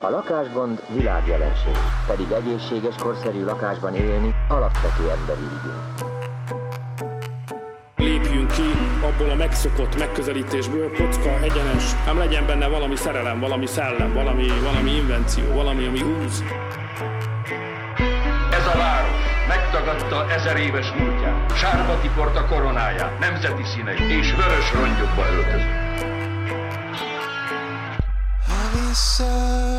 A lakásgond világjelenség, pedig egészséges, korszerű lakásban élni alapvető emberi igény. Lépjünk ki abból a megszokott megközelítésből, kocka, egyenes, nem legyen benne valami szerelem, valami szellem, valami, valami invenció, valami, ami húz. Ez a város megtagadta ezer éves múltját, sárba tiporta koronáját, nemzeti színeit és vörös rongyokba öltözött.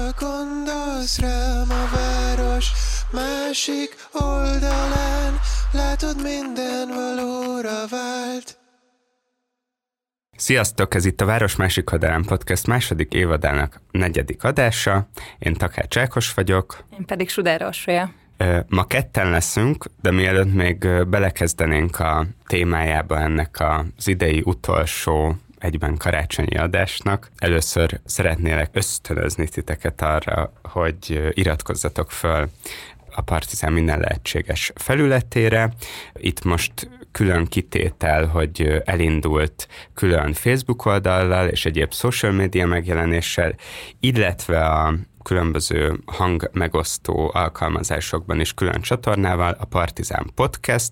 Visszagondolsz rám a város másik oldalán, látod minden valóra vált. Sziasztok, ez itt a Város Másik Oldalán Podcast második évadának negyedik adása. Én Takács Ákos vagyok. Én pedig Sudár Orsolya. Ma ketten leszünk, de mielőtt még belekezdenénk a témájába ennek az idei utolsó egyben karácsonyi adásnak. Először szeretnélek ösztönözni titeket arra, hogy iratkozzatok föl a Partizán minden lehetséges felületére. Itt most külön kitétel, hogy elindult külön Facebook oldallal és egyéb social media megjelenéssel, illetve a különböző hang megosztó alkalmazásokban is külön csatornával, a Partizán Podcast,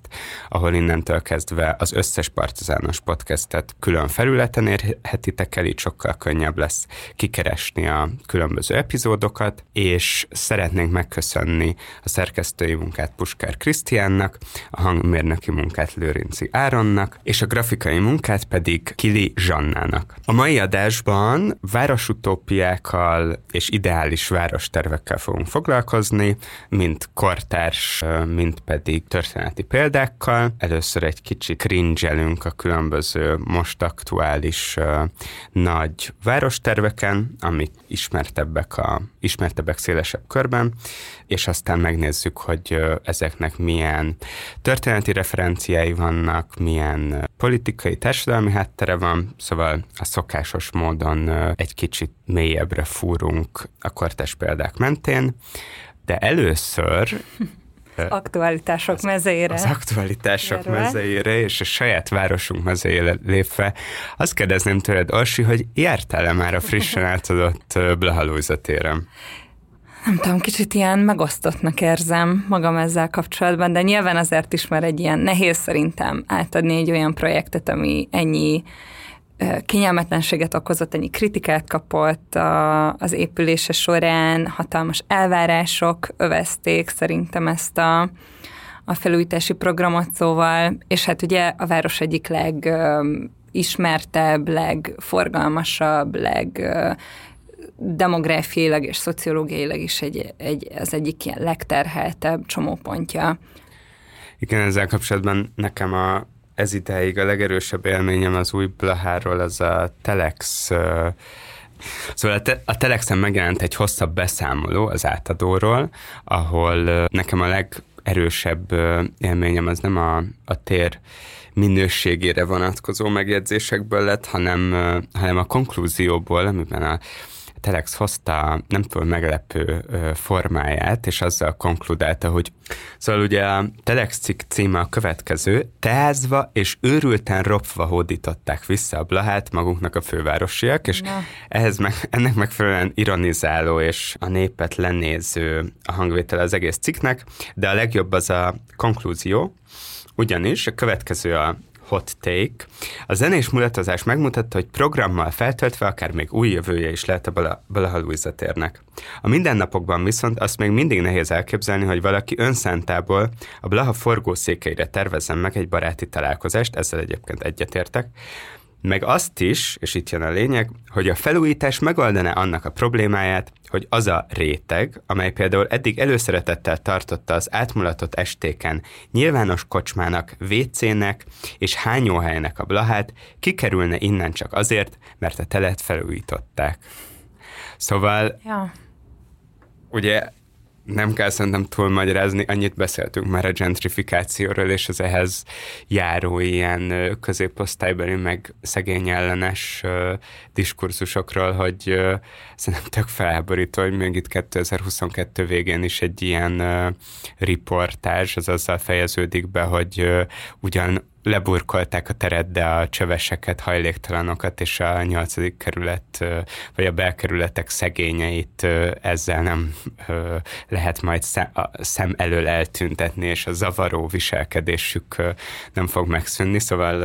ahol innentől kezdve az összes partizános podcastet külön felületen érhetitek el, így sokkal könnyebb lesz kikeresni a különböző epizódokat, és szeretnénk megköszönni a szerkesztői munkát Puskár Krisztiánnak, a hangmérnöki munkát Lőrinci Áronnak, és a grafikai munkát pedig Kili Zsannának. A mai adásban városutópiákkal és ideális várostervekkel fogunk foglalkozni, mint kortárs, mint pedig történeti példákkal. Először egy kicsit cringelünk a különböző most aktuális nagy városterveken, amik ismertebbek, a, ismertebbek szélesebb körben, és aztán megnézzük, hogy ezeknek milyen történeti referenciái vannak, milyen politikai, társadalmi háttere van, szóval a szokásos módon egy kicsit mélyebbre fúrunk a kortás példák mentén, de először aktualitások az, mezejére. Az aktualitások Erről. mezejére és a saját városunk mezejére lépve. Azt kérdezném tőled, Orsi, hogy jártál-e már a frissen átadott Blahalúza téren? Nem tudom, kicsit ilyen megosztottnak érzem magam ezzel kapcsolatban, de nyilván azért is már egy ilyen nehéz szerintem átadni egy olyan projektet, ami ennyi kényelmetlenséget okozott, ennyi kritikát kapott a, az épülése során, hatalmas elvárások övezték szerintem ezt a, a felújítási programot, szóval, és hát ugye a város egyik legismertebb, legforgalmasabb, leg demográfiailag és szociológiailag is egy, egy, az egyik ilyen legterheltebb csomópontja. Igen, ezzel kapcsolatban nekem a ez ideig a legerősebb élményem az új Blaháról, az a Telex Szóval a, te- a Telexen megjelent egy hosszabb beszámoló az átadóról, ahol nekem a legerősebb élményem az nem a, a tér minőségére vonatkozó megjegyzésekből lett, hanem, hanem a konklúzióból, amiben a Telex hozta nem tudom meglepő formáját, és azzal konkludálta, hogy szóval ugye a Telex cikk címe a következő, teázva és őrülten ropva hódították vissza a Blahát magunknak a fővárosiak, és Na. ehhez meg, ennek megfelelően ironizáló és a népet lenéző a hangvétel az egész cikknek, de a legjobb az a konklúzió, ugyanis a következő a hot take. A zenés mulatozás megmutatta, hogy programmal feltöltve akár még új jövője is lehet a Balaha térnek. A mindennapokban viszont azt még mindig nehéz elképzelni, hogy valaki önszántából a Blaha forgószékeire tervezzen meg egy baráti találkozást, ezzel egyébként egyetértek, meg azt is, és itt jön a lényeg, hogy a felújítás megoldaná annak a problémáját, hogy az a réteg, amely például eddig előszeretettel tartotta az átmulatott estéken nyilvános kocsmának, WC-nek és hányóhelynek a blahát, kikerülne innen csak azért, mert a telet felújították. Szóval ja. ugye nem kell szerintem túlmagyarázni, annyit beszéltünk már a gentrifikációról és az ehhez járó ilyen középosztálybeli meg szegény ellenes diskurzusokról, hogy szerintem tök felháborító, hogy még itt 2022 végén is egy ilyen riportázs, az azzal fejeződik be, hogy ugyan leburkolták a teret, de a csöveseket, hajléktalanokat és a nyolcadik kerület, vagy a belkerületek szegényeit ezzel nem lehet majd szem elől eltüntetni, és a zavaró viselkedésük nem fog megszűnni, szóval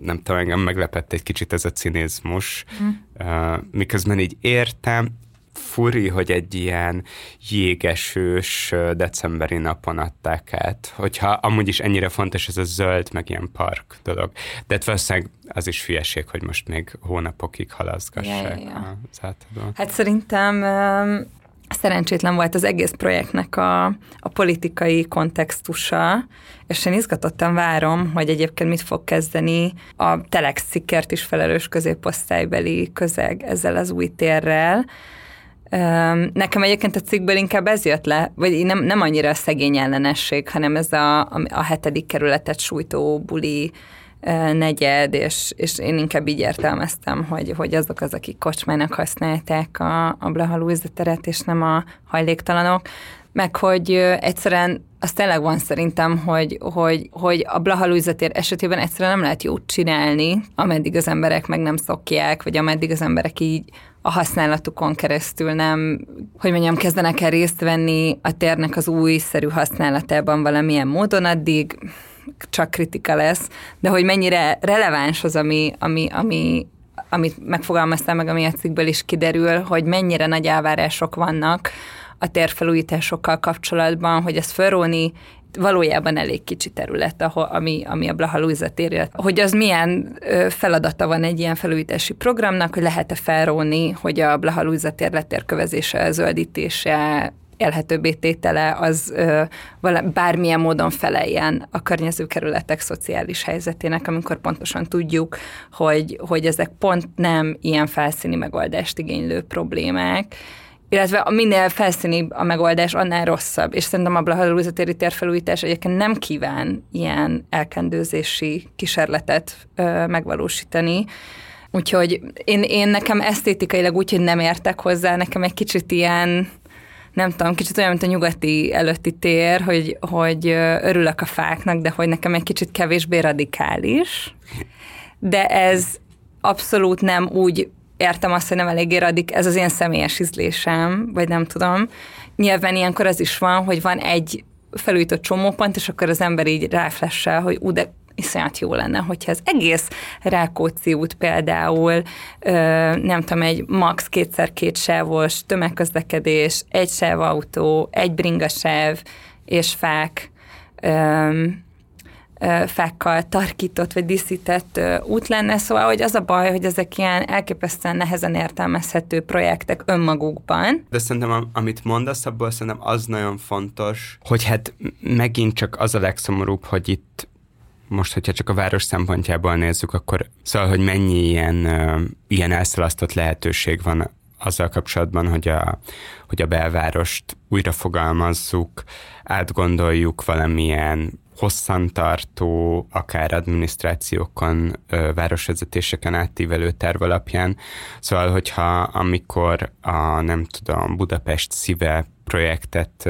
nem tudom, engem meglepett egy kicsit ez a cinizmus, mm. miközben így értem, furi, hogy egy ilyen jégesős decemberi napon adták át, hogyha amúgy is ennyire fontos ez a zöld, meg ilyen park dolog. De hát valószínűleg az is hülyeség, hogy most még hónapokig halaszgassák ja, ja, ja. az átadón. Hát szerintem szerencsétlen volt az egész projektnek a, a politikai kontextusa, és én izgatottan várom, hogy egyébként mit fog kezdeni a Telex cikkert is felelős középosztálybeli közeg ezzel az új térrel, Nekem egyébként a cikkből inkább ez jött le, vagy nem, nem annyira a szegény ellenesség, hanem ez a, a, hetedik kerületet sújtó buli negyed, és, és én inkább így értelmeztem, hogy, hogy azok az, akik kocsmának használták a, a Blaha teret, és nem a hajléktalanok, meg hogy egyszerűen az tényleg van szerintem, hogy, hogy, hogy a Blaha tér esetében egyszerűen nem lehet jót csinálni, ameddig az emberek meg nem szokják, vagy ameddig az emberek így a használatukon keresztül nem, hogy mondjam, kezdenek el részt venni a térnek az újszerű használatában valamilyen módon, addig csak kritika lesz, de hogy mennyire releváns az, ami, ami, ami, amit megfogalmaztál meg, ami a cikkből is kiderül, hogy mennyire nagy elvárások vannak a térfelújításokkal kapcsolatban, hogy ez felróni valójában elég kicsi terület, ahol, ami, ami a Blaha tér, hogy az milyen feladata van egy ilyen felújítási programnak, hogy lehet-e felróni, hogy a Blaha tér letérkövezése, zöldítése, élhetőbbé tétele az ö, bármilyen módon feleljen a környező kerületek szociális helyzetének, amikor pontosan tudjuk, hogy, hogy ezek pont nem ilyen felszíni megoldást igénylő problémák, illetve a minél felszínibb a megoldás, annál rosszabb. És szerintem a Blahalúzatéri térfelújítás egyébként nem kíván ilyen elkendőzési kísérletet ö, megvalósítani. Úgyhogy én, én nekem esztétikailag úgy, hogy nem értek hozzá, nekem egy kicsit ilyen, nem tudom, kicsit olyan, mint a nyugati előtti tér, hogy, hogy örülök a fáknak, de hogy nekem egy kicsit kevésbé radikális. De ez abszolút nem úgy értem azt, hogy nem eléggé radik, ez az én személyes ízlésem, vagy nem tudom. Nyilván ilyenkor az is van, hogy van egy felújított csomópont, és akkor az ember így ráflessel, hogy ú, de iszonyat jó lenne, hogyha az egész Rákóczi út például, ö, nem tudom, egy max kétszer két sávos tömegközlekedés, egy sávautó, egy bringasáv és fák, ö, fákkal tarkított vagy díszített út lenne, szóval hogy az a baj, hogy ezek ilyen elképesztően nehezen értelmezhető projektek önmagukban. De szerintem, amit mondasz, abból szerintem az nagyon fontos, hogy hát megint csak az a legszomorúbb, hogy itt most, hogyha csak a város szempontjából nézzük, akkor szóval, hogy mennyi ilyen, ilyen elszalasztott lehetőség van azzal kapcsolatban, hogy a, hogy a belvárost újra fogalmazzuk, átgondoljuk valamilyen hosszantartó, akár adminisztrációkon, városvezetéseken átívelő terv alapján. Szóval, hogyha amikor a, nem tudom, Budapest szíve projektet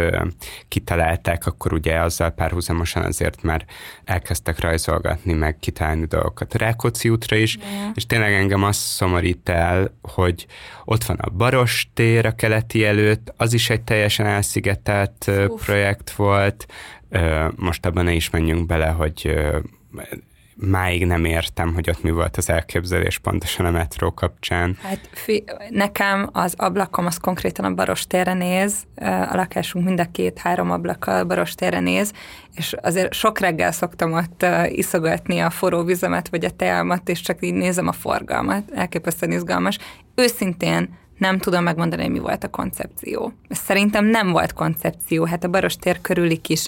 kitalálták, akkor ugye azzal párhuzamosan azért már elkezdtek rajzolgatni, meg kitalálni dolgokat a Rákóczi útra is, yeah. és tényleg engem az szomorít el, hogy ott van a Baros tér a keleti előtt, az is egy teljesen elszigetelt Uf. projekt volt, most abban ne is menjünk bele, hogy máig nem értem, hogy ott mi volt az elképzelés pontosan a metró kapcsán. Hát fi, nekem az ablakom az konkrétan a Baros térre néz, a lakásunk mind a két-három ablakkal Baros térre néz, és azért sok reggel szoktam ott iszogatni a forró vizemet, vagy a teámat, és csak így nézem a forgalmat, elképesztően izgalmas. Őszintén nem tudom megmondani, hogy mi volt a koncepció. Szerintem nem volt koncepció, hát a Baros tér körüli kis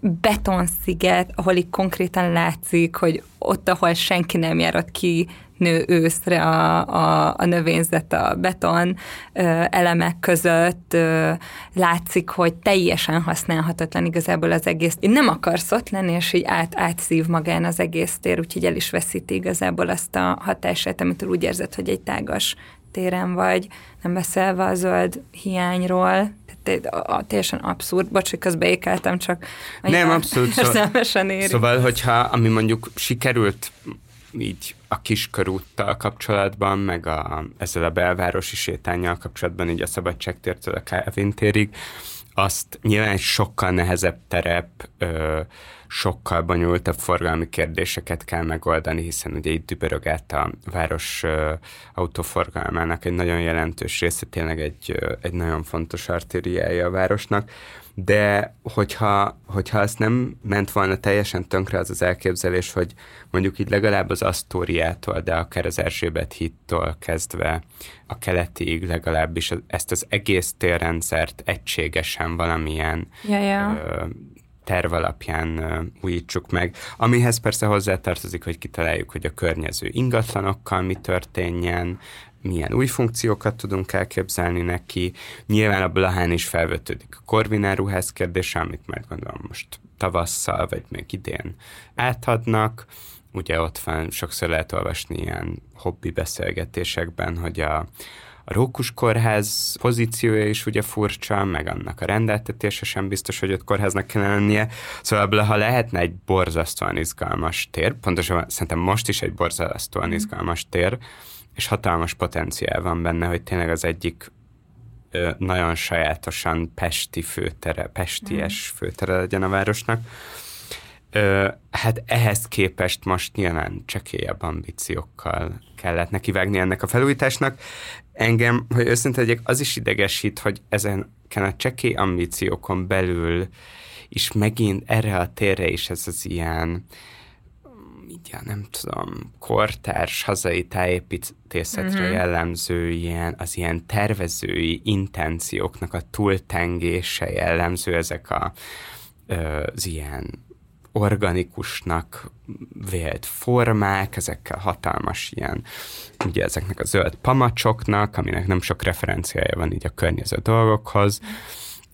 betonsziget, ahol itt konkrétan látszik, hogy ott, ahol senki nem járat ki nő őszre a, a, a növényzet a beton ö, elemek között, ö, látszik, hogy teljesen használhatatlan igazából az egész. Én nem akarsz ott lenni, és így át, átszív magán az egész tér, úgyhogy el is veszíti igazából azt a hatását, amit úgy érzed, hogy egy tágas téren vagy, nem beszélve a zöld hiányról, tehát a, a, teljesen abszurd, bocs, hogy közbe ékeltem, csak Nem, abszolút. Szóval, éri. szóval, hogyha ami mondjuk sikerült így a kiskörúttal kapcsolatban, meg a, ezzel a belvárosi sétányjal kapcsolatban, így a Szabadságtértől a Kávin térig, azt nyilván sokkal nehezebb terep, ö, sokkal bonyolultabb forgalmi kérdéseket kell megoldani, hiszen ugye itt dübörög át a város ö, autóforgalmának egy nagyon jelentős része, tényleg egy, ö, egy nagyon fontos artériája a városnak, de hogyha, hogyha azt nem ment volna teljesen tönkre az az elképzelés, hogy mondjuk itt legalább az Asztóriától, de akár az Erzsébet hittól kezdve a keletig legalábbis ezt az egész térrendszert egységesen valamilyen ja, ja. Ö, terv alapján újítsuk meg. Amihez persze hozzátartozik, hogy kitaláljuk, hogy a környező ingatlanokkal mi történjen, milyen új funkciókat tudunk elképzelni neki. Nyilván a Blahán is felvetődik a Corvinál ruház kérdése, amit majd gondolom most tavasszal, vagy még idén átadnak. Ugye ott van, sokszor lehet olvasni ilyen hobbi beszélgetésekben, hogy a, a Rókus kórház pozíciója is ugye furcsa, meg annak a rendeltetése sem biztos, hogy ott kórháznak kellene lennie. Szóval ebből, ha lehetne egy borzasztóan izgalmas tér, pontosan szerintem most is egy borzasztóan mm. izgalmas tér, és hatalmas potenciál van benne, hogy tényleg az egyik ö, nagyon sajátosan pesti főtere, pesties mm. főtere legyen a városnak. Ö, hát ehhez képest most nyilván csekélyebb ambíciókkal kellett nekivágni ennek a felújításnak. Engem, hogy őszinte legyek, az is idegesít, hogy ezen a csekély ambíciókon belül is megint erre a térre is ez az ilyen így, ja, nem tudom, kortárs hazai tájépítészetre mm-hmm. jellemző ilyen, az ilyen tervezői intencióknak a túltengése jellemző ezek a, az ilyen organikusnak vélt formák, ezekkel hatalmas ilyen, ugye ezeknek a zöld pamacsoknak, aminek nem sok referenciája van így a környező dolgokhoz.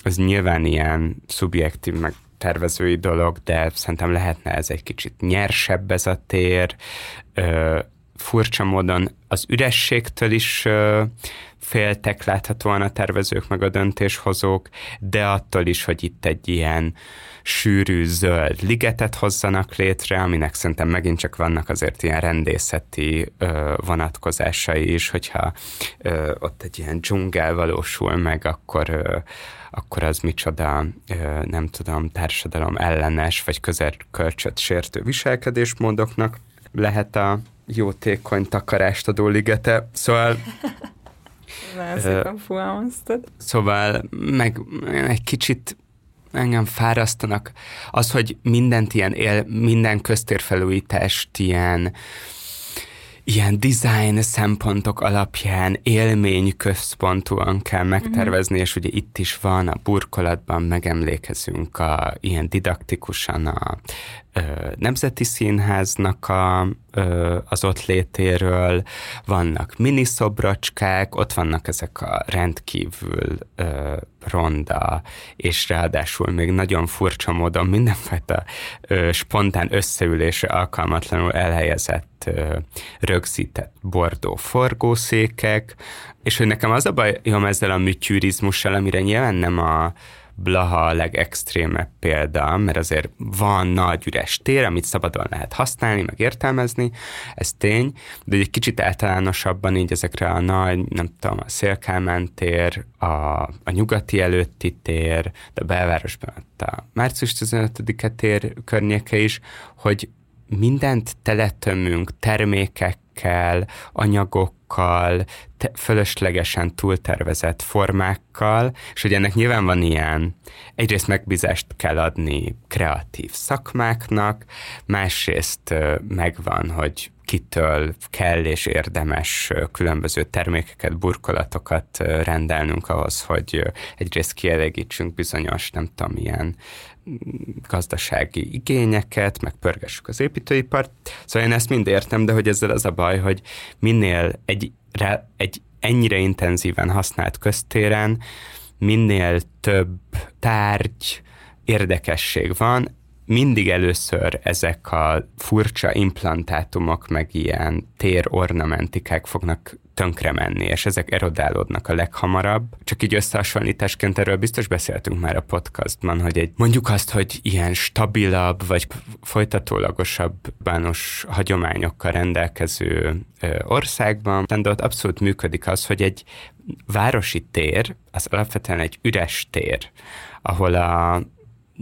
Ez nyilván ilyen szubjektív, meg tervezői dolog, de szerintem lehetne ez egy kicsit nyersebb ez a tér, ö, furcsa módon az ürességtől is ö, féltek láthatóan a tervezők meg a döntéshozók, de attól is, hogy itt egy ilyen sűrű zöld ligetet hozzanak létre, aminek szerintem megint csak vannak azért ilyen rendészeti ö, vonatkozásai is, hogyha ö, ott egy ilyen dzsungel valósul meg, akkor ö, akkor az micsoda, nem tudom, társadalom ellenes vagy közel kölcsöt sértő viselkedésmódoknak lehet a jótékony takarást adó ligete. Szóval Szóval meg egy kicsit engem fárasztanak az, hogy mindent ilyen él, minden köztérfelújítást ilyen ilyen design szempontok alapján élmény központúan kell megtervezni, mm-hmm. és ugye itt is van a burkolatban megemlékezünk a, ilyen didaktikusan a Nemzeti Színháznak a, az ott létéről, vannak miniszobrocskák, ott vannak ezek a rendkívül ronda, és ráadásul még nagyon furcsa módon mindenfajta spontán összeülésre alkalmatlanul elhelyezett rögzített bordó forgószékek, és hogy nekem az a bajom ezzel a műtyűrizmussal, amire nyilván nem a Blaha a legextrémebb példa, mert azért van nagy üres tér, amit szabadon lehet használni, meg értelmezni, ez tény, de egy kicsit általánosabban így ezekre a nagy, nem tudom, a Szélkámán tér, a, a nyugati előtti tér, de a belvárosban a március 15-e tér környéke is, hogy mindent teletömünk termékekkel, anyagokkal, te- fölöslegesen túltervezett formákkal, és hogy ennek nyilván van ilyen, egyrészt megbízást kell adni kreatív szakmáknak, másrészt megvan, hogy kitől kell és érdemes különböző termékeket, burkolatokat rendelnünk ahhoz, hogy egyrészt kielégítsünk bizonyos, nem tudom, ilyen gazdasági igényeket, meg pörgessük az építőipart. Szóval én ezt mind értem, de hogy ezzel az a baj, hogy minél egy, egy ennyire intenzíven használt köztéren, minél több tárgy, érdekesség van, mindig először ezek a furcsa implantátumok, meg ilyen térornamentikák fognak tönkre menni, és ezek erodálódnak a leghamarabb. Csak így összehasonlításként erről biztos beszéltünk már a podcastban, hogy egy, mondjuk azt, hogy ilyen stabilabb, vagy folytatólagosabb bános hagyományokkal rendelkező országban, de ott abszolút működik az, hogy egy városi tér, az alapvetően egy üres tér, ahol a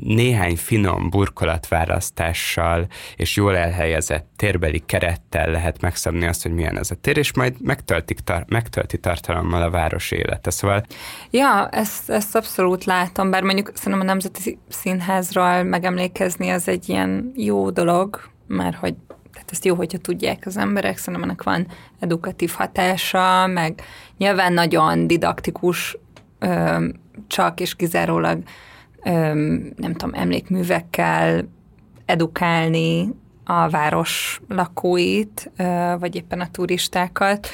néhány finom burkolatválasztással és jól elhelyezett térbeli kerettel lehet megszabni azt, hogy milyen ez a tér, és majd megtöltik tar- megtölti tartalommal a város élete. Szóval... Ja, ezt, ezt abszolút látom, bár mondjuk szerintem a Nemzeti Színházról megemlékezni az egy ilyen jó dolog, mert hogy tehát ezt jó, hogyha tudják az emberek, szerintem ennek van edukatív hatása, meg nyilván nagyon didaktikus, csak és kizárólag nem tudom, emlékművekkel edukálni a város lakóit, vagy éppen a turistákat,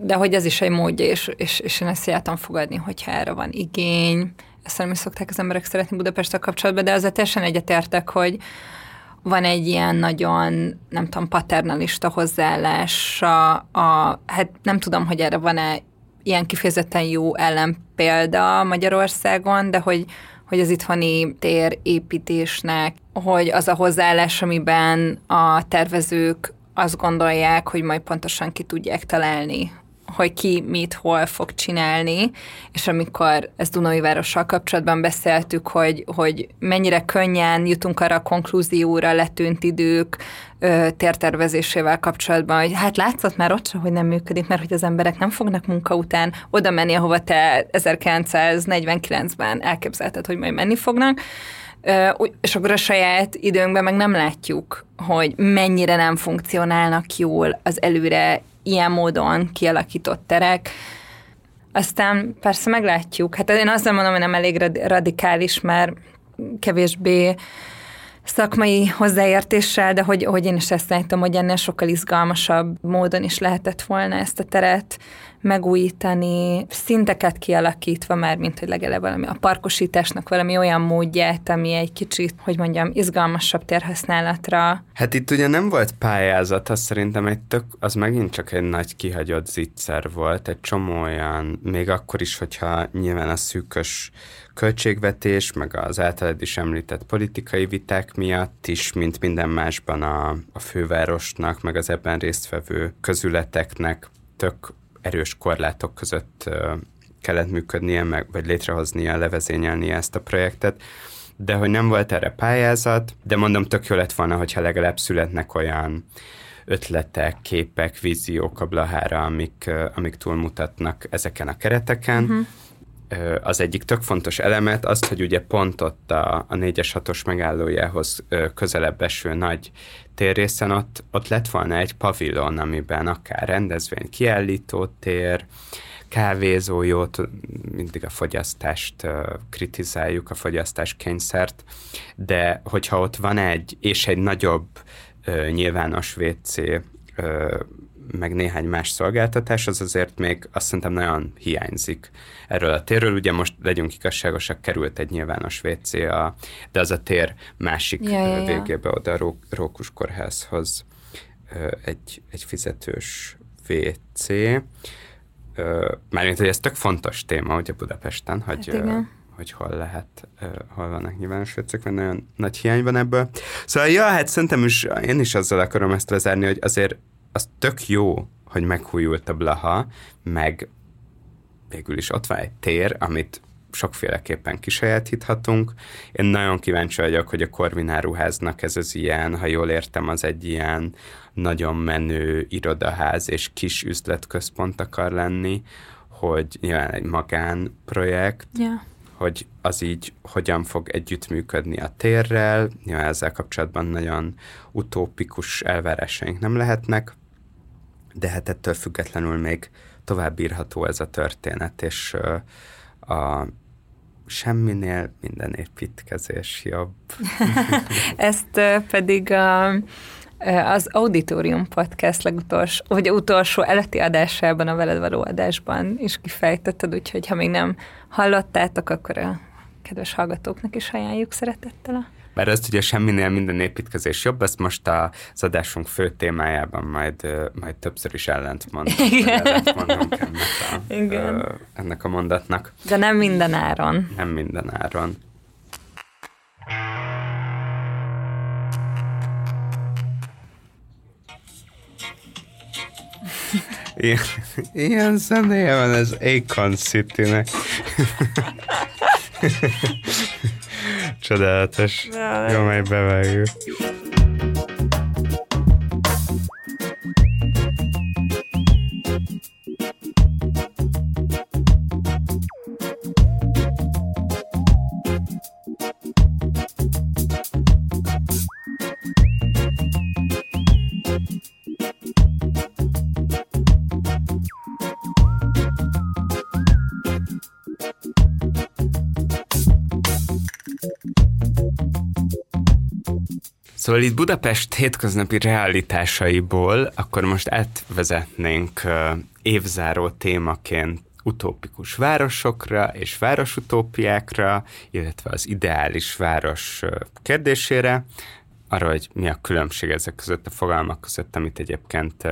de hogy ez is egy módja, és, és, és én ezt jártam fogadni, hogyha erre van igény. Ezt nem is szokták az emberek szeretni Budapesttel kapcsolatban, de azért teljesen egyetértek, hogy van egy ilyen nagyon, nem tudom, paternalista hozzáállása, a, hát nem tudom, hogy erre van-e ilyen kifejezetten jó ellenpélda Magyarországon, de hogy, hogy az itthoni térépítésnek, hogy az a hozzáállás, amiben a tervezők azt gondolják, hogy majd pontosan ki tudják találni hogy ki mit hol fog csinálni, és amikor ezt Dunai Várossal kapcsolatban beszéltük, hogy, hogy mennyire könnyen jutunk arra a konklúzióra letűnt idők ö, tértervezésével kapcsolatban, hogy hát látszott már ott hogy nem működik, mert hogy az emberek nem fognak munka után oda menni, ahova te 1949-ben elképzelted, hogy majd menni fognak, és akkor a saját időnkben meg nem látjuk, hogy mennyire nem funkcionálnak jól az előre ilyen módon kialakított terek. Aztán persze meglátjuk. Hát én azt nem mondom, hogy nem elég radikális, mert kevésbé szakmai hozzáértéssel, de hogy, hogy én is ezt látom, hogy ennél sokkal izgalmasabb módon is lehetett volna ezt a teret megújítani, szinteket kialakítva már, mint hogy legalább valami a parkosításnak valami olyan módját, ami egy kicsit, hogy mondjam, izgalmasabb térhasználatra. Hát itt ugye nem volt pályázat, az szerintem egy tök, az megint csak egy nagy kihagyott zicser volt, egy csomó olyan, még akkor is, hogyha nyilván a szűkös költségvetés, meg az általad is említett politikai viták miatt is, mint minden másban a, a fővárosnak, meg az ebben résztvevő közületeknek tök erős korlátok között kellett működnie, meg, vagy létrehoznia, levezényelnie ezt a projektet, de hogy nem volt erre pályázat, de mondom, tök jó lett volna, hogyha legalább születnek olyan ötletek, képek, víziók a Blahára, amik, amik túlmutatnak ezeken a kereteken. Uh-huh. Az egyik tök fontos elemet azt, hogy ugye pont ott a, a 4-es 6-os megállójához közelebb eső nagy térrészen ott, ott lett volna egy pavilon, amiben akár rendezvény, kiállító tér, kávézójót, mindig a fogyasztást kritizáljuk, a fogyasztás kényszert, de hogyha ott van egy, és egy nagyobb nyilvános WC meg néhány más szolgáltatás, az azért még azt szerintem nagyon hiányzik erről a térről. Ugye most legyünk igazságosak, került egy nyilvános WC, a, de az a tér másik ja, ja, ja. végébe oda a Ró- Rókus kórházhoz egy, egy fizetős WC. Mármint, hogy ez tök fontos téma ugye Budapesten, hogy, hát hogy hol lehet, hol vannak nyilvános WC-k, mert nagyon nagy hiány van ebből. Szóval, ja, hát szerintem is, én is azzal akarom ezt lezárni, hogy azért az tök jó, hogy meghújult a Blaha, meg végül is ott van egy tér, amit sokféleképpen kisajátíthatunk. Én nagyon kíváncsi vagyok, hogy a Korvináruháznak ez az ilyen, ha jól értem, az egy ilyen nagyon menő irodaház és kis üzletközpont akar lenni, hogy nyilván egy magánprojekt, yeah. hogy az így hogyan fog együttműködni a térrel, nyilván ezzel kapcsolatban nagyon utópikus elvárásaink nem lehetnek, de hát ettől függetlenül még tovább írható ez a történet, és a semminél minden építkezés jobb. Ezt pedig a, az Auditorium Podcast legutolsó, vagy utolsó előtti adásában, a veled való adásban is kifejtetted, úgyhogy ha még nem hallottátok, akkor a kedves hallgatóknak is ajánljuk szeretettel a Bár azt ugye semminél minden építkezés jobb, ezt most az adásunk fő témájában majd, majd többször is ellent mondom. Ellent mondom ennek a, ennek a mondatnak. De nem minden áron. Nem minden áron. Ilyen, ilyen zenéje van ez Akon City-nek. Csodálatos. Jó, majd bevágjuk. Szóval itt Budapest hétköznapi realitásaiból akkor most átvezetnénk évzáró témaként utópikus városokra és városutópiákra, illetve az ideális város kérdésére, arra, hogy mi a különbség ezek között a fogalmak között, amit egyébként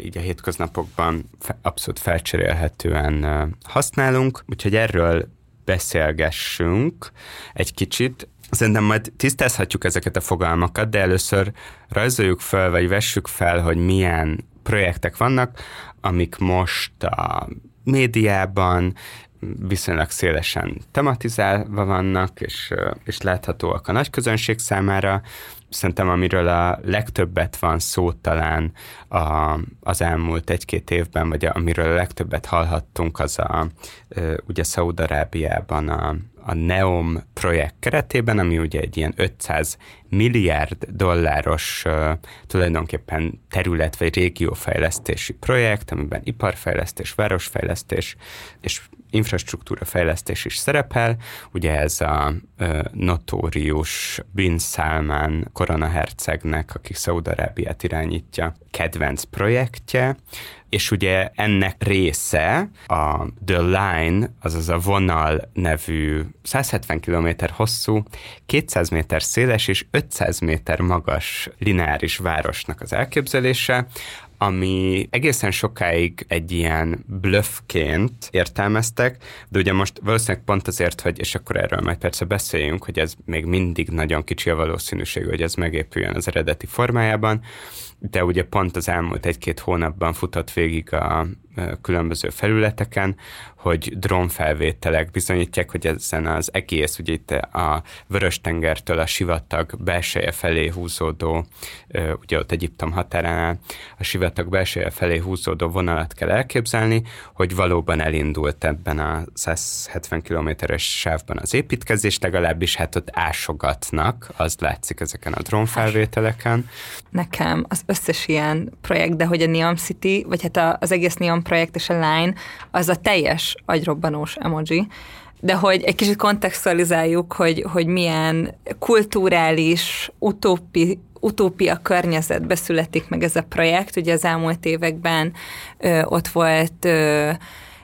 így a hétköznapokban abszolút felcserélhetően használunk, úgyhogy erről beszélgessünk egy kicsit. Szerintem majd tisztázhatjuk ezeket a fogalmakat, de először rajzoljuk fel, vagy vessük fel, hogy milyen projektek vannak, amik most a médiában viszonylag szélesen tematizálva vannak, és, és láthatóak a nagy közönség számára. Szerintem amiről a legtöbbet van szó talán a, az elmúlt egy-két évben, vagy amiről a legtöbbet hallhattunk, az a, ugye Szaudarábiában a, a NEOM projekt keretében, ami ugye egy ilyen 500 milliárd dolláros uh, tulajdonképpen terület vagy régiófejlesztési projekt, amiben iparfejlesztés, városfejlesztés és infrastruktúra fejlesztés is szerepel. Ugye ez a notórius Bin Salman koronahercegnek, aki Szaudarábiát irányítja, kedvenc projektje, és ugye ennek része a The Line, azaz a vonal nevű 170 km hosszú, 200 méter széles és 500 méter magas lineáris városnak az elképzelése, ami egészen sokáig egy ilyen bluffként értelmeztek, de ugye most valószínűleg pont azért, hogy, és akkor erről majd persze beszéljünk, hogy ez még mindig nagyon kicsi a valószínűség, hogy ez megépüljön az eredeti formájában, de ugye pont az elmúlt egy-két hónapban futott végig a különböző felületeken, hogy drónfelvételek bizonyítják, hogy ezen az egész, ugye itt a Vörös-tengertől a sivatag belseje felé húzódó, ugye ott Egyiptom határánál a sivatag belseje felé húzódó vonalat kell elképzelni, hogy valóban elindult ebben a 170 kilométeres sávban az építkezés, legalábbis hát ott ásogatnak, az látszik ezeken a drónfelvételeken. Nekem az összes ilyen projekt, de hogy a Neon City, vagy hát az egész Neon projekt és a Line, az a teljes agyrobbanós emoji, de hogy egy kicsit kontextualizáljuk, hogy, hogy milyen kulturális, utópi, utópia környezetbe születik meg ez a projekt. Ugye az elmúlt években ö, ott volt ö,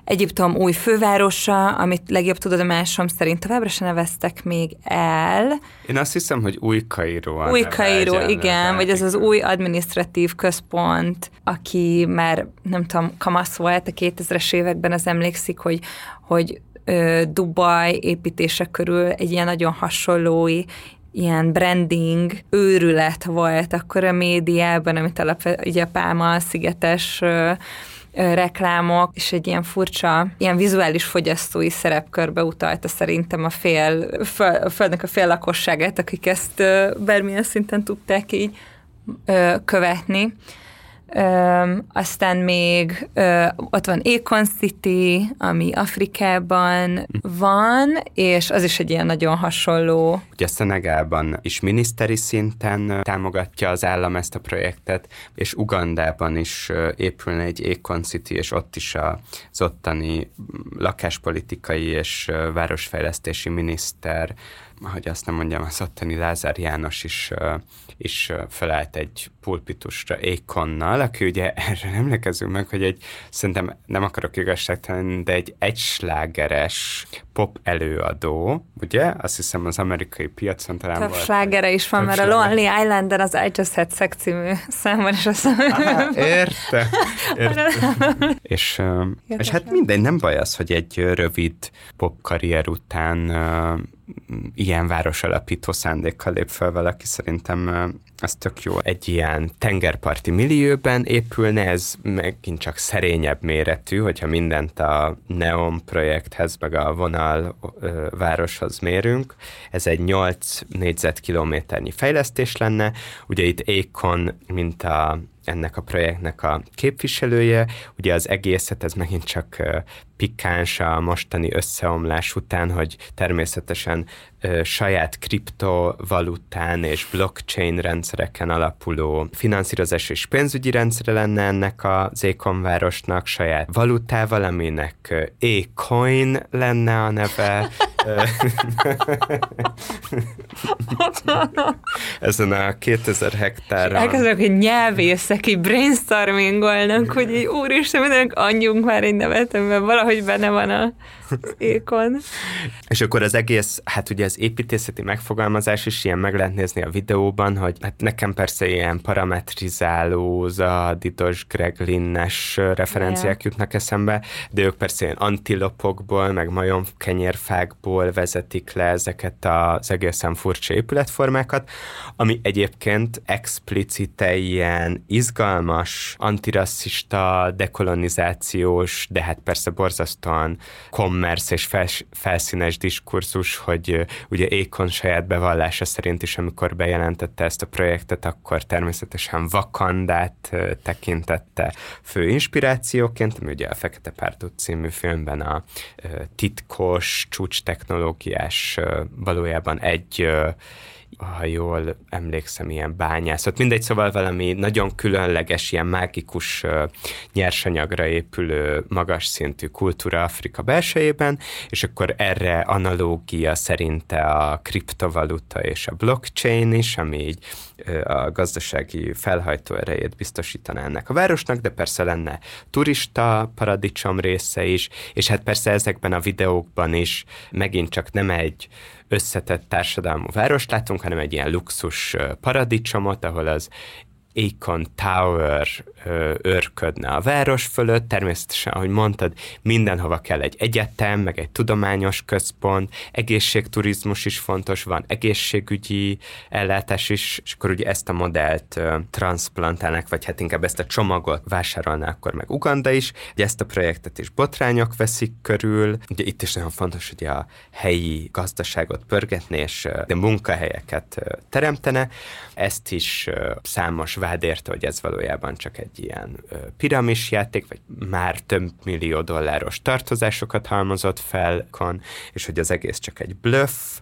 Egyiptom új fővárosa, amit legjobb tudomásom szerint továbbra se neveztek még el. Én azt hiszem, hogy új Kairó. Új Kairó, igen, vagy ez az új administratív központ, aki már nem tudom, kamasz volt a 2000-es években, az emlékszik, hogy, hogy Dubaj építése körül egy ilyen nagyon hasonló ilyen branding őrület volt akkor a médiában, amit alapvetően ugye a Pálma szigetes reklámok, és egy ilyen furcsa, ilyen vizuális fogyasztói szerepkörbe utalta szerintem a fél, a földnek a fél lakosságát, akik ezt bármilyen szinten tudták így követni. Ö, aztán még ö, ott van Econ City, ami Afrikában van, és az is egy ilyen nagyon hasonló. Ugye Szenegálban is miniszteri szinten támogatja az állam ezt a projektet, és Ugandában is épülne egy Econ City, és ott is az ottani lakáspolitikai és városfejlesztési miniszter hogy azt nem mondjam, az ottani Lázár János is, is felállt egy pulpitusra Ékonnal, aki ugye erre emlékezünk meg, hogy egy, szerintem nem akarok igazságtalan, de egy egyslágeres pop előadó, ugye? Azt hiszem az amerikai piacon talán Több volt. slágere is van, mert a. Lonely Islander az I Just Had Sex című számban is azt Aha, érte, érte. és, és hát mindegy, nem baj az, hogy egy rövid popkarrier után ö, ilyen városalapító szándékkal lép fel valaki, szerintem ez tök jó. Egy ilyen tengerparti millióben épülne, ez megint csak szerényebb méretű, hogyha mindent a Neon projekthez, meg a vonal városhoz mérünk. Ez egy 8 négyzetkilométernyi fejlesztés lenne. Ugye itt Ékon, mint a ennek a projektnek a képviselője. Ugye az egészet, ez megint csak pikáns a mostani összeomlás után, hogy természetesen ö, saját kriptovalután és blockchain rendszereken alapuló finanszírozás és pénzügyi rendszere lenne ennek az Ékon saját valutával, aminek ö, E-coin lenne a neve. Ezen a 2000 hektáron. Elkezdök, hogy nyelvészek így brainstormingolnak, hogy így úristen, mindenek anyjunk már egy nevet, amiben valahogy benne van a ékon. És akkor az egész, hát ugye az építészeti megfogalmazás is ilyen meg lehet nézni a videóban, hogy hát nekem persze ilyen parametrizáló, zaditos, Greglinnes referenciák Yeah. jutnak eszembe, de ők persze ilyen antilopokból, meg majomkenyérfákból vezetik le ezeket az egészen furcsa épületformákat, ami egyébként explicite ilyen izgalmas, antirasszista, dekolonizációs, de hát persze borzasztóan kommersz és fels, felszínes diskurzus, hogy ugye Ékon saját bevallása szerint is, amikor bejelentette ezt a projektet, akkor természetesen Vakandát tekintette fő inspirációként, ami ugye a Fekete Párduc című filmben a titkos, csúcs technológiás, valójában egy ha jól emlékszem, ilyen bányászat. Mindegy, szóval valami nagyon különleges, ilyen mágikus nyersanyagra épülő, magas szintű kultúra Afrika belsejében, és akkor erre analógia szerinte a kriptovaluta és a blockchain is, ami így a gazdasági felhajtó erejét biztosítaná ennek a városnak, de persze lenne turista paradicsom része is, és hát persze ezekben a videókban is megint csak nem egy összetett társadalmú várost látunk, hanem egy ilyen luxus paradicsomot, ahol az Akon Tower ö, őrködne a város fölött, természetesen, ahogy mondtad, mindenhova kell egy egyetem, meg egy tudományos központ, egészségturizmus is fontos, van egészségügyi ellátás is, és akkor ugye ezt a modellt ö, transplantálnak, vagy hát inkább ezt a csomagot vásárolná akkor meg Uganda is, ugye ezt a projektet is botrányok veszik körül, ugye itt is nagyon fontos, hogy a helyi gazdaságot pörgetni, és de munkahelyeket teremtene, ezt is számos vád érte, hogy ez valójában csak egy ilyen ö, piramisjáték, vagy már több millió dolláros tartozásokat halmozott fel, kon, és hogy az egész csak egy bluff,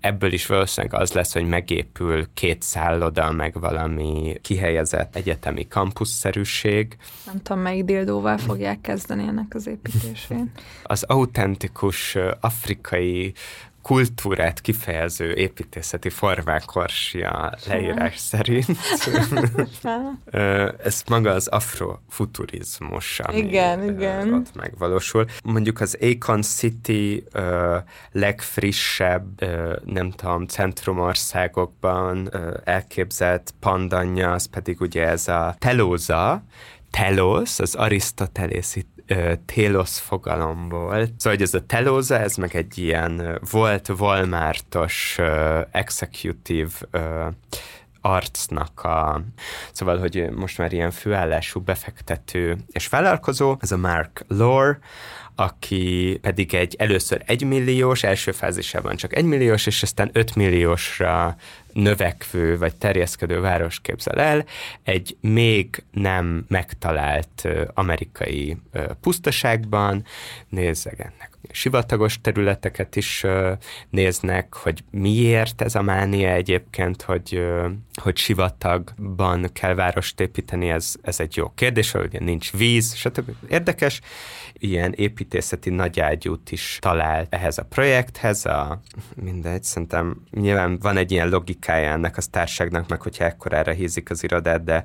ebből is valószínűleg az lesz, hogy megépül két szálloda, meg valami kihelyezett egyetemi kampuszszerűség. Nem tudom, melyik dildóval fogják kezdeni ennek az építését. Az autentikus afrikai kultúrát kifejező építészeti formák orsia leírás szerint. Ez maga az afrofuturizmus, ami Igen, igen. ott megvalósul. Mondjuk az Akon City ö, legfrissebb, ö, nem tudom, centrumországokban ö, elképzelt pandanja, az pedig ugye ez a telóza, telos, az arisztotelészi ö, télosz fogalomból. Szóval, hogy ez a telóza, ez meg egy ilyen volt Walmartos ö, executive ö, arcnak a, szóval, hogy most már ilyen főállású befektető és vállalkozó, ez a Mark Lore, aki pedig egy először egymilliós, első fázisában csak egymilliós, és aztán ötmilliósra növekvő vagy terjeszkedő város képzel el, egy még nem megtalált amerikai pusztaságban, nézzegetnek sivatagos területeket is néznek, hogy miért ez a mánia egyébként, hogy, hogy sivatagban kell várost építeni, ez, ez egy jó kérdés, hogy ugye nincs víz, stb. Érdekes, ilyen építészeti nagyágyút is talál ehhez a projekthez, a, mindegy, szerintem nyilván van egy ilyen logikája ennek a társágnak, meg hogyha ekkorára hízik az irodát, de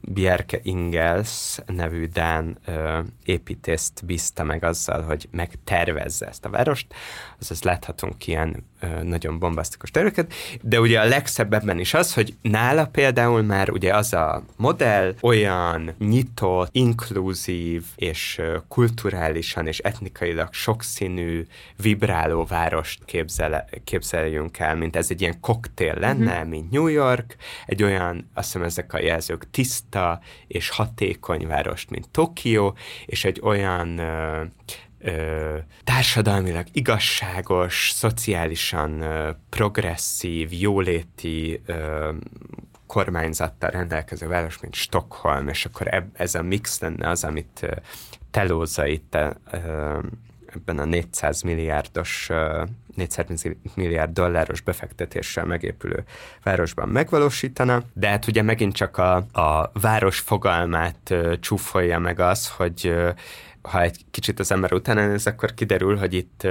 Bjerke Ingels nevű Dán ö, építészt bízta meg azzal, hogy megtervezze ezt a várost, azaz láthatunk ilyen nagyon bombasztikus terveket, de ugye a legszebb ebben is az, hogy nála például már ugye az a modell olyan nyitott, inkluzív és kulturálisan és etnikailag sokszínű, vibráló várost képzel, képzeljünk el, mint ez egy ilyen koktél lenne, mm-hmm. mint New York, egy olyan, azt hiszem ezek a jelzők, tiszta és hatékony várost, mint Tokió, és egy olyan ö, társadalmilag igazságos, szociálisan ö, progresszív, jóléti ö, kormányzattal rendelkező város, mint Stockholm, és akkor eb, ez a mix lenne az, amit ö, Telóza itt ö, ebben a 400 milliárdos 400 milliárd dolláros befektetéssel megépülő városban megvalósítana, de hát ugye megint csak a, a város fogalmát csúfolja meg az, hogy ha egy kicsit az ember utána néz, akkor kiderül, hogy itt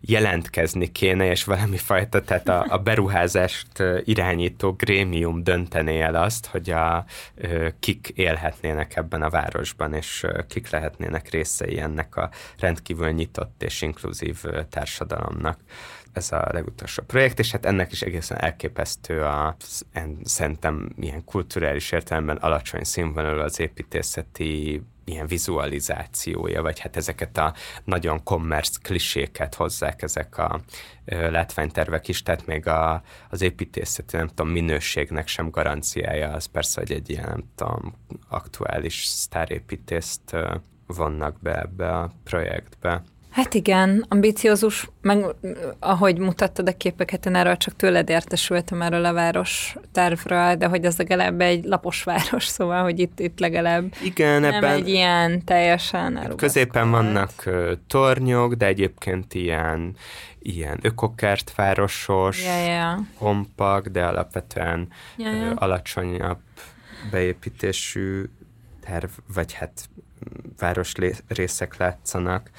jelentkezni kéne, és valami fajta, tehát a, a beruházást irányító grémium döntené el azt, hogy a, kik élhetnének ebben a városban, és kik lehetnének részei ennek a rendkívül nyitott és inkluzív társadalomnak. Ez a legutolsó projekt, és hát ennek is egészen elképesztő a, szerintem ilyen kulturális értelemben alacsony színvonalú az építészeti ilyen vizualizációja, vagy hát ezeket a nagyon kommersz kliséket hozzák ezek a látványtervek is, tehát még a, az építészeti, nem tudom, minőségnek sem garanciája, az persze, hogy egy ilyen, nem tudom, aktuális sztárépítészt ö, vannak be ebbe a projektbe. Hát igen, ambiciózus, meg ahogy mutattad a képeket, én erről csak tőled értesültem erről a város tervről, de hogy ez legalább egy lapos város, szóval, hogy itt, itt legalább igen, nem ebben egy ilyen teljesen hát Középen vannak uh, tornyok, de egyébként ilyen, ilyen ökokertvárosos, yeah, yeah. kompakt, de alapvetően yeah, yeah. Uh, alacsonyabb beépítésű terv, vagy hát város részek látszanak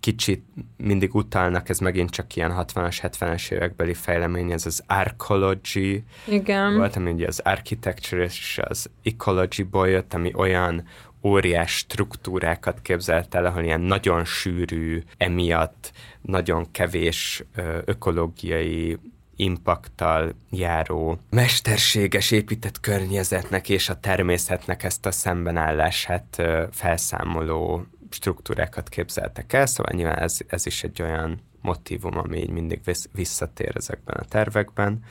kicsit mindig utálnak, ez megint csak ilyen 60-as, 70-es évekbeli fejlemény, ez az arcology Igen. volt, ami ugye az architecture és az ecology-ból jött, ami olyan óriás struktúrákat képzelt el, ahol ilyen nagyon sűrű, emiatt nagyon kevés ökológiai impaktal járó mesterséges épített környezetnek és a természetnek ezt a szembenállását felszámoló struktúrákat képzeltek el, szóval nyilván ez, ez is egy olyan motivum, ami így mindig visszatér ezekben a tervekben.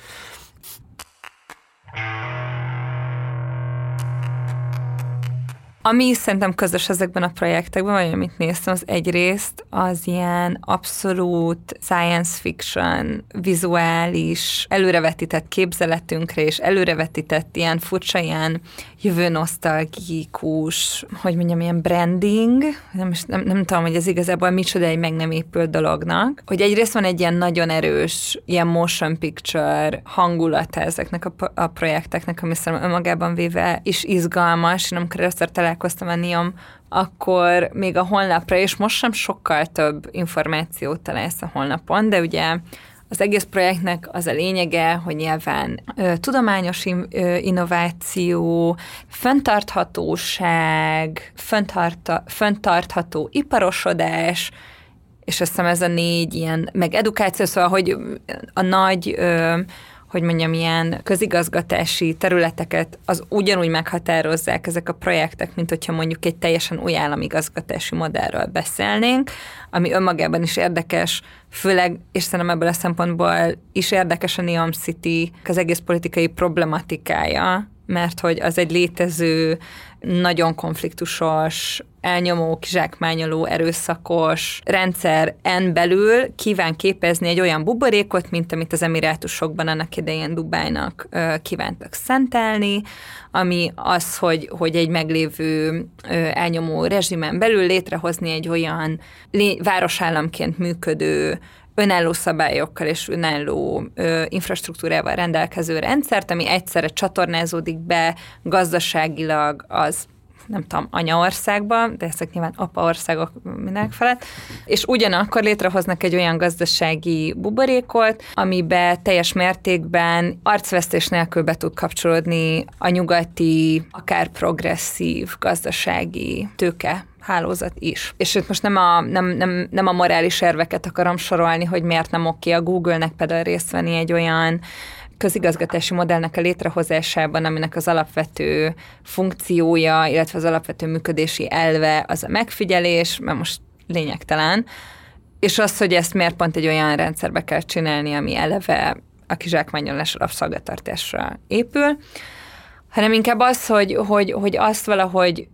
Ami szerintem közös ezekben a projektekben, vagy amit néztem, az egyrészt az ilyen abszolút science fiction, vizuális, előrevetített képzeletünkre, és előrevetített ilyen furcsa, ilyen jövő nosztalgikus, hogy mondjam, ilyen branding, nem, nem, nem tudom, hogy ez igazából micsoda egy meg nem épült dolognak, hogy egyrészt van egy ilyen nagyon erős, ilyen motion picture hangulata ezeknek a, a projekteknek, ami szerintem önmagában véve is izgalmas, és amikor először találkoztam a NIOM, akkor még a honlapra, és most sem sokkal több információt találsz a honlapon, de ugye az egész projektnek az a lényege, hogy nyilván ö, tudományos in, ö, innováció, föntarthatóság, föntarta, föntartható iparosodás, és azt hiszem ez a négy ilyen, meg edukáció, szóval, hogy a nagy ö, hogy mondjam, ilyen közigazgatási területeket az ugyanúgy meghatározzák ezek a projektek, mint hogyha mondjuk egy teljesen új államigazgatási modellről beszélnénk, ami önmagában is érdekes, főleg, és szerintem ebből a szempontból is érdekes a Neon City, az egész politikai problematikája, mert hogy az egy létező, nagyon konfliktusos, elnyomó, kizsákmányoló, erőszakos rendszer en belül kíván képezni egy olyan buborékot, mint amit az emirátusokban annak idején Dubájnak kívántak szentelni, ami az, hogy, hogy egy meglévő elnyomó rezsimen belül létrehozni egy olyan városállamként működő önálló szabályokkal és önálló ö, infrastruktúrával rendelkező rendszert, ami egyszerre csatornázódik be gazdaságilag, az nem tudom, anyaországba, de ezek nyilván apaországok mindenek felett, és ugyanakkor létrehoznak egy olyan gazdasági buborékot, amibe teljes mértékben arcvesztés nélkül be tud kapcsolódni a nyugati, akár progresszív gazdasági tőke hálózat is. És itt most nem a, nem, nem, nem a morális érveket akarom sorolni, hogy miért nem oké a Google-nek például részt venni egy olyan közigazgatási modellnek a létrehozásában, aminek az alapvető funkciója, illetve az alapvető működési elve az a megfigyelés, mert most lényegtelen, és az, hogy ezt miért pont egy olyan rendszerbe kell csinálni, ami eleve a kizsákmányolás rabszolgatartásra épül, hanem inkább az, hogy, hogy, hogy azt valahogy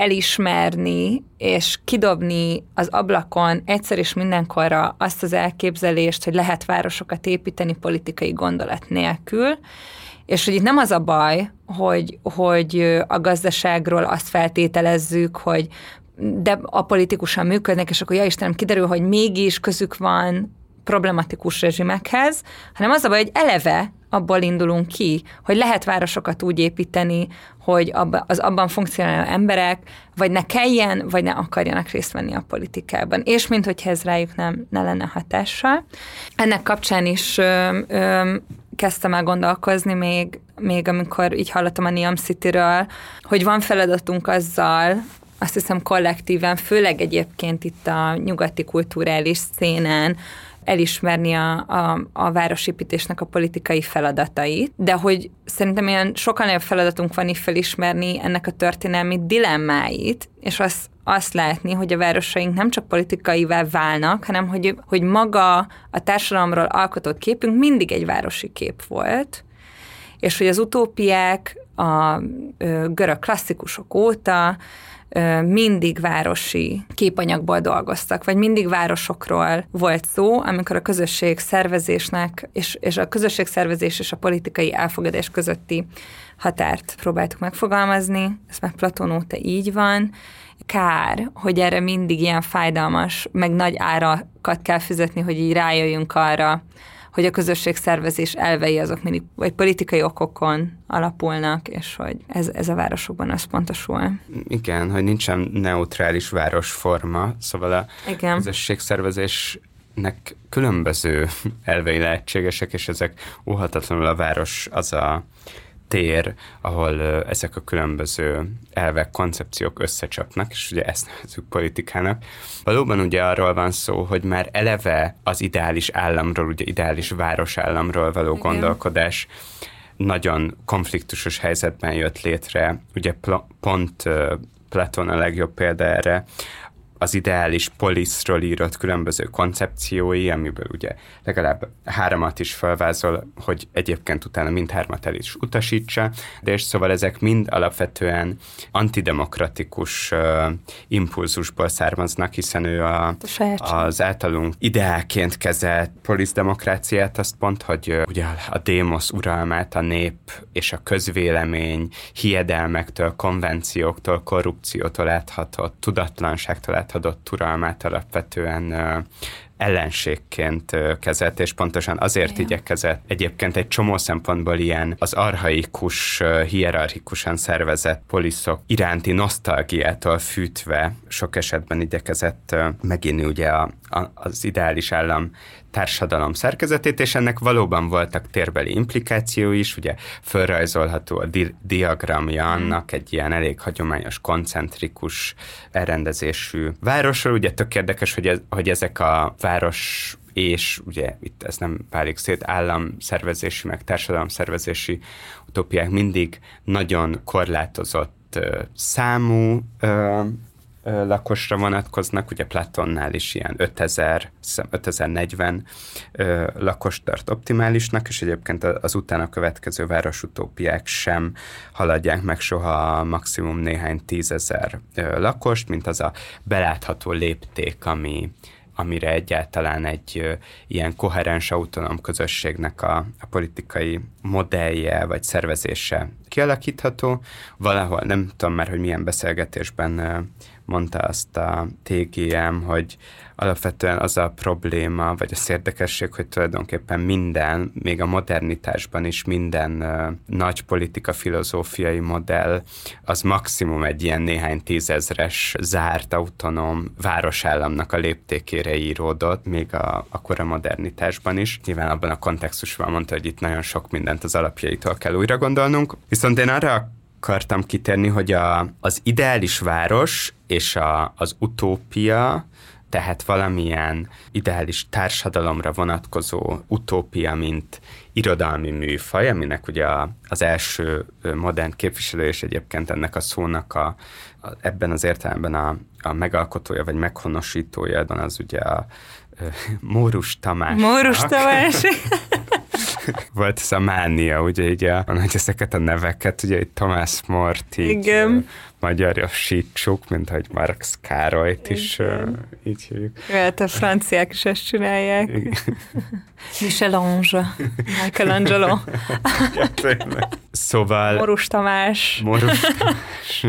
elismerni és kidobni az ablakon egyszer és mindenkorra azt az elképzelést, hogy lehet városokat építeni politikai gondolat nélkül, és hogy itt nem az a baj, hogy, hogy a gazdaságról azt feltételezzük, hogy de a politikusan működnek, és akkor ja Istenem, kiderül, hogy mégis közük van problematikus rezsimekhez, hanem az a baj, hogy eleve abból indulunk ki, hogy lehet városokat úgy építeni, hogy az abban funkcionáló emberek vagy ne kelljen, vagy ne akarjanak részt venni a politikában. És mint hogyha ez rájuk nem, ne lenne hatással. Ennek kapcsán is ö, ö, kezdtem el gondolkozni még, még amikor így hallottam a Niam City-ről, hogy van feladatunk azzal, azt hiszem kollektíven, főleg egyébként itt a nyugati kulturális szénen, elismerni a, a, a városépítésnek a politikai feladatait, de hogy szerintem ilyen sokkal nagyobb feladatunk van itt felismerni ennek a történelmi dilemmáit, és azt, azt látni, hogy a városaink nem csak politikaivá válnak, hanem hogy, hogy maga a társadalomról alkotott képünk mindig egy városi kép volt, és hogy az utópiák a görög klasszikusok óta mindig városi képanyagból dolgoztak, vagy mindig városokról volt szó, amikor a közösség szervezésnek, és, és a közösség szervezés és a politikai elfogadás közötti határt próbáltuk megfogalmazni, ez már Platón óta így van, kár, hogy erre mindig ilyen fájdalmas, meg nagy árakat kell fizetni, hogy így rájöjjünk arra, hogy a közösségszervezés elvei azok mindig vagy politikai okokon alapulnak, és hogy ez, ez a városokban összpontosul. Igen, hogy nincsen neutrális városforma, szóval a Igen. közösségszervezésnek különböző elvei lehetségesek, és ezek óhatatlanul a város az a tér, ahol ezek a különböző elvek, koncepciók összecsapnak, és ugye ezt nevezzük politikának. Valóban ugye arról van szó, hogy már eleve az ideális államról, ugye ideális városállamról való Igen. gondolkodás nagyon konfliktusos helyzetben jött létre. Ugye pl- pont Platon a legjobb példa erre, az ideális poliszról írott különböző koncepciói, amiből ugye legalább háromat is felvázol, hogy egyébként utána mindhármat el is utasítsa, de és szóval ezek mind alapvetően antidemokratikus uh, impulzusból származnak, hiszen ő a, az általunk ideálként kezelt poliszdemokráciát, azt pont, hogy uh, ugye a démosz uralmát a nép és a közvélemény hiedelmektől, konvencióktól, korrupciótól áthatott, tudatlanságtól áthatott átadott uralmát alapvetően ellenségként kezelt, és pontosan azért Igen. igyekezett egyébként egy csomó szempontból ilyen az arhaikus, hierarchikusan szervezett poliszok iránti nosztalgiától fűtve sok esetben igyekezett megint ugye a, a, az ideális állam társadalom szerkezetét, és ennek valóban voltak térbeli implikációi is, ugye fölrajzolható a di- diagramja mhm. annak egy ilyen elég hagyományos, koncentrikus elrendezésű városról, ugye tök érdekes, hogy, ez, hogy ezek a város és ugye itt ez nem válik szét, államszervezési, meg társadalomszervezési utópiák mindig nagyon korlátozott számú lakosra vonatkoznak, ugye Platonnál is ilyen 5000, 5040 lakos tart optimálisnak, és egyébként az utána következő városutópiák sem haladják meg soha maximum néhány tízezer lakost, mint az a belátható lépték, ami, amire egyáltalán egy ilyen koherens autonóm közösségnek a, a politikai modellje vagy szervezése kialakítható. Valahol nem tudom már, hogy milyen beszélgetésben mondta azt a TGM, hogy alapvetően az a probléma, vagy az érdekesség, hogy tulajdonképpen minden, még a modernitásban is minden nagy politika filozófiai modell, az maximum egy ilyen néhány tízezres zárt, autonóm városállamnak a léptékére íródott, még a, a kora modernitásban is. Nyilván abban a kontextusban mondta, hogy itt nagyon sok mindent az alapjaitól kell újra gondolnunk. Viszont én arra akartam kitérni, hogy a, az ideális város és a, az utópia, tehát valamilyen ideális társadalomra vonatkozó utópia, mint irodalmi műfaj, aminek ugye az első modern képviselő, és egyébként ennek a szónak a, a ebben az értelemben a, a megalkotója, vagy meghonosítója, az ugye a, a Mórus Tamás. Mórus Tamás. Volt ez a mánia, ugye így a, hogy ezeket a neveket, ugye egy Tomás Mort így Igen. magyarosítsuk, mint hogy Marx Károlyt is uh, így hívjuk. Hát a franciák is ezt csinálják. Michelange, Michelangelo. ja, szóval... Morus Tamás. Morus Tamás.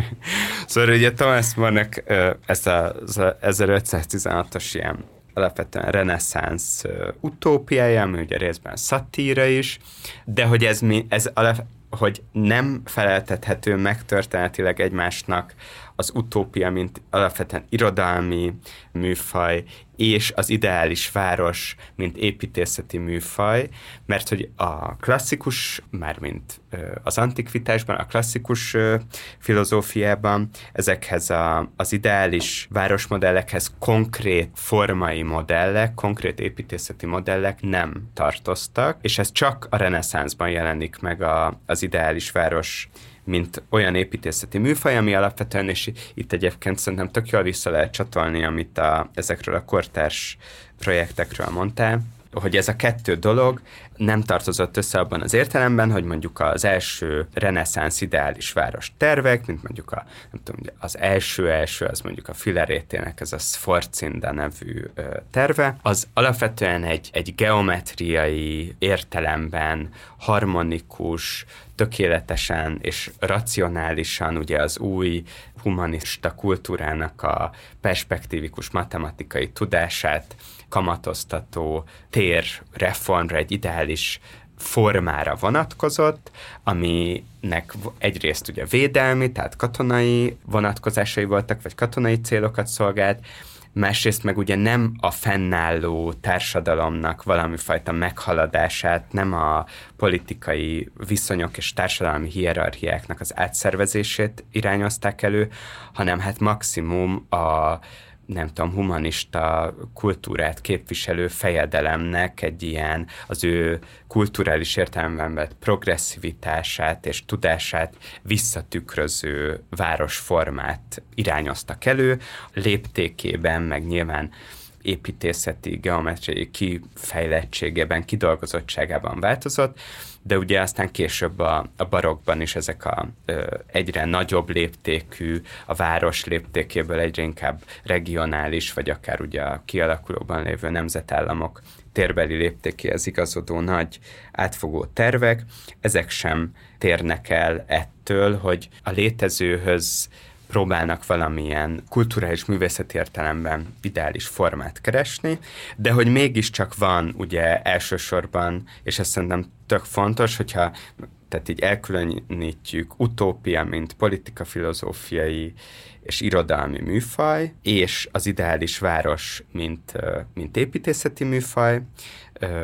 szóval ugye Tomás Mornak ez a, ez a 1516-os ilyen alapvetően reneszánsz utópiája, ami ugye részben szatíra is, de hogy ez, mi, ez alap, hogy nem feleltethető megtörténetileg egymásnak az utópia, mint alapvetően irodalmi műfaj, és az ideális város, mint építészeti műfaj, mert hogy a klasszikus, mármint az antikvitásban, a klasszikus filozófiában ezekhez a, az ideális városmodellekhez konkrét formai modellek, konkrét építészeti modellek nem tartoztak, és ez csak a reneszánszban jelenik meg a, az ideális város mint olyan építészeti műfaj, ami alapvetően, és itt egyébként szerintem tök jól vissza lehet csatolni, amit a, ezekről a kortárs projektekről mondtál, hogy ez a kettő dolog nem tartozott össze abban az értelemben, hogy mondjuk az első reneszánsz ideális város tervek, mint mondjuk a, nem tudom, az első-első, az mondjuk a Filerétének ez a Sforcinda nevű ö, terve, az alapvetően egy, egy geometriai értelemben harmonikus, tökéletesen és racionálisan ugye az új humanista kultúrának a perspektívikus matematikai tudását kamatoztató tér reformra, egy ideális formára vonatkozott, aminek egyrészt ugye védelmi, tehát katonai vonatkozásai voltak, vagy katonai célokat szolgált, másrészt meg ugye nem a fennálló társadalomnak valami fajta meghaladását, nem a politikai viszonyok és társadalmi hierarchiáknak az átszervezését irányozták elő, hanem hát maximum a nem tudom, humanista kultúrát képviselő fejedelemnek egy ilyen az ő kulturális értelemben vett progresszivitását és tudását visszatükröző városformát irányoztak elő, léptékében, meg nyilván építészeti, geometriai kifejlettségében, kidolgozottságában változott, de ugye aztán később a, a barokban is ezek a ö, egyre nagyobb léptékű, a város léptékéből egyre inkább regionális, vagy akár ugye a kialakulóban lévő nemzetállamok térbeli léptékéhez igazodó nagy átfogó tervek, ezek sem térnek el ettől, hogy a létezőhöz próbálnak valamilyen kulturális művészeti értelemben ideális formát keresni, de hogy mégiscsak van ugye elsősorban, és ezt szerintem tök fontos, hogyha tehát így elkülönítjük utópia, mint politika filozófiai és irodalmi műfaj, és az ideális város, mint, mint építészeti műfaj,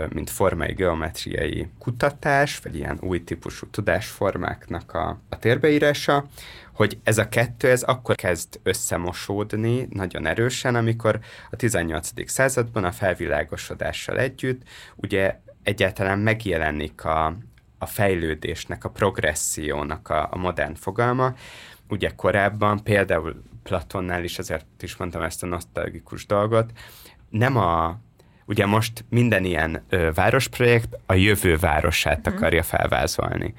mint formai geometriai kutatás, vagy ilyen új típusú tudásformáknak a, a térbeírása, hogy ez a kettő, ez akkor kezd összemosódni nagyon erősen, amikor a 18. században a felvilágosodással együtt ugye egyáltalán megjelenik a, a fejlődésnek, a progressziónak a, a modern fogalma. Ugye korábban, például Platonnál is, azért is mondtam ezt a nosztalgikus dolgot, nem a Ugye most minden ilyen ö, városprojekt a jövő városát mm. akarja felvázolni.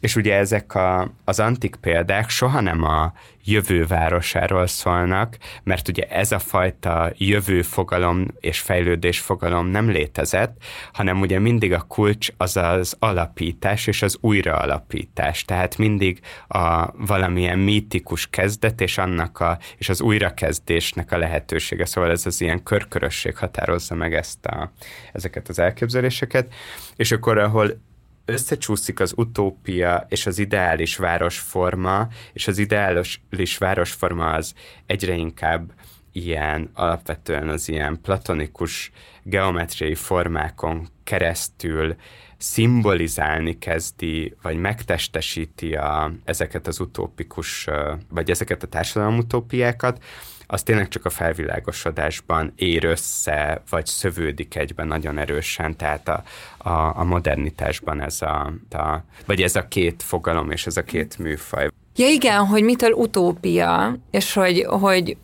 És ugye ezek a, az antik példák soha nem a jövővárosáról szólnak, mert ugye ez a fajta jövőfogalom és fejlődésfogalom nem létezett, hanem ugye mindig a kulcs az az alapítás és az újraalapítás. Tehát mindig a valamilyen mítikus kezdet és annak a, és az újrakezdésnek a lehetősége. Szóval ez az ilyen körkörösség határozza meg ezt a, ezeket az elképzeléseket. És akkor, ahol összecsúszik az utópia és az ideális városforma, és az ideális városforma az egyre inkább ilyen, alapvetően az ilyen platonikus geometriai formákon keresztül szimbolizálni kezdi, vagy megtestesíti a, ezeket az utópikus, vagy ezeket a társadalom utópiákat, az tényleg csak a felvilágosodásban ér össze, vagy szövődik egyben nagyon erősen, tehát a, a, a modernitásban ez a, a, vagy ez a két fogalom és ez a két műfaj. Ja igen, hogy mitől utópia, és hogy, hogy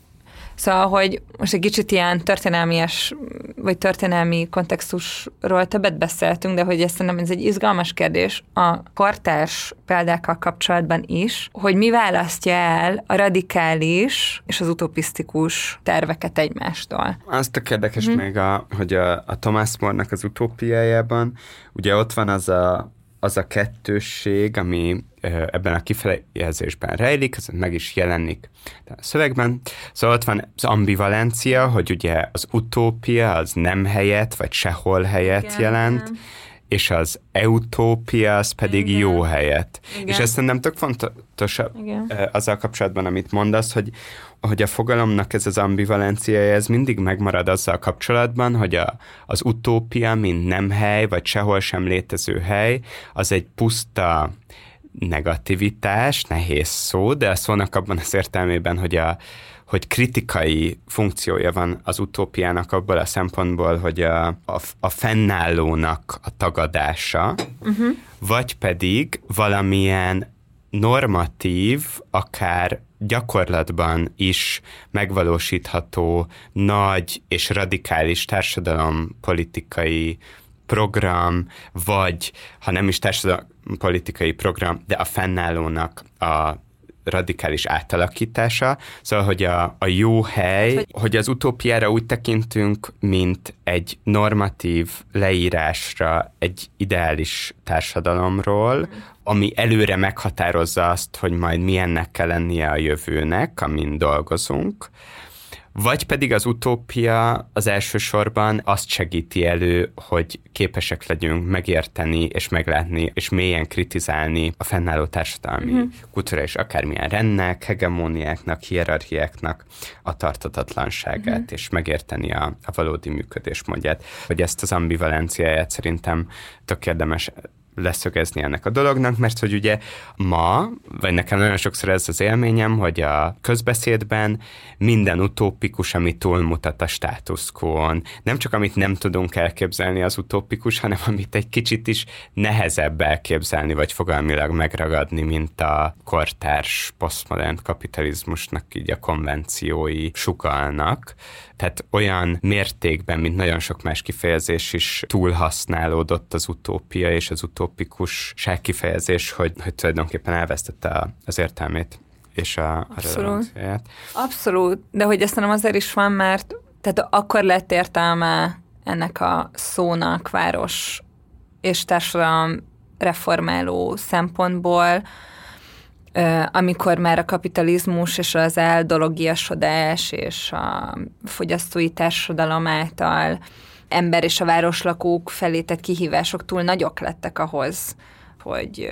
Szóval, hogy most egy kicsit ilyen történelmies, vagy történelmi kontextusról többet beszéltünk, de hogy ezt szerintem ez egy izgalmas kérdés a kortárs példákkal kapcsolatban is, hogy mi választja el a radikális és az utopisztikus terveket egymástól. Azt a érdekes hmm. még, a, hogy a, a Thomas More-nak az utópiájában, ugye ott van az a az a kettősség, ami ebben a kifejezésben rejlik, ez meg is jelenik a szövegben. Szóval ott van az ambivalencia, hogy ugye az utópia az nem helyet, vagy sehol helyet Igen. jelent, és az eutópia az pedig Igen. jó helyet. Igen. És ezt nem tök fontos Igen. azzal kapcsolatban, amit mondasz, hogy, hogy a fogalomnak ez az ambivalenciája, ez mindig megmarad azzal kapcsolatban, hogy a, az utópia, mint nem hely, vagy sehol sem létező hely, az egy puszta negativitás, nehéz szó, de a szónak abban az értelmében, hogy a, hogy kritikai funkciója van az utópiának abból a szempontból, hogy a, a, a fennállónak a tagadása, uh-huh. vagy pedig valamilyen normatív, akár gyakorlatban is megvalósítható nagy és radikális társadalompolitikai program, vagy ha nem is társadalompolitikai program, de a fennállónak a radikális átalakítása, szóval, hogy a, a jó hely, hogy... hogy az utópiára úgy tekintünk, mint egy normatív leírásra egy ideális társadalomról, mm. ami előre meghatározza azt, hogy majd milyennek kell lennie a jövőnek, amin dolgozunk, vagy pedig az utópia az elsősorban azt segíti elő, hogy képesek legyünk megérteni és meglátni és mélyen kritizálni a fennálló társadalmi kultúra és akármilyen rendnek, hegemóniáknak, hierarchiáknak a tartatatlanságát, uh-huh. és megérteni a, a valódi működésmódját. Hogy ezt az ambivalenciáját szerintem tök érdemes leszögezni ennek a dolognak, mert hogy ugye ma, vagy nekem nagyon sokszor ez az élményem, hogy a közbeszédben minden utópikus, ami túlmutat a státuszkón. Nem csak amit nem tudunk elképzelni az utópikus, hanem amit egy kicsit is nehezebb elképzelni, vagy fogalmilag megragadni, mint a kortárs posztmodern kapitalizmusnak így a konvenciói sugalnak tehát olyan mértékben, mint nagyon sok más kifejezés is túlhasználódott az utópia és az utópikus kifejezés, hogy, hogy tulajdonképpen elvesztette az értelmét és a, a Abszolút. Abszolút, de hogy ezt nem azért is van, mert tehát akkor lett értelme ennek a szónak város és társadalom reformáló szempontból, amikor már a kapitalizmus és az eldologiasodás és a fogyasztói társadalom által ember és a városlakók felé tett kihívások túl nagyok lettek ahhoz, hogy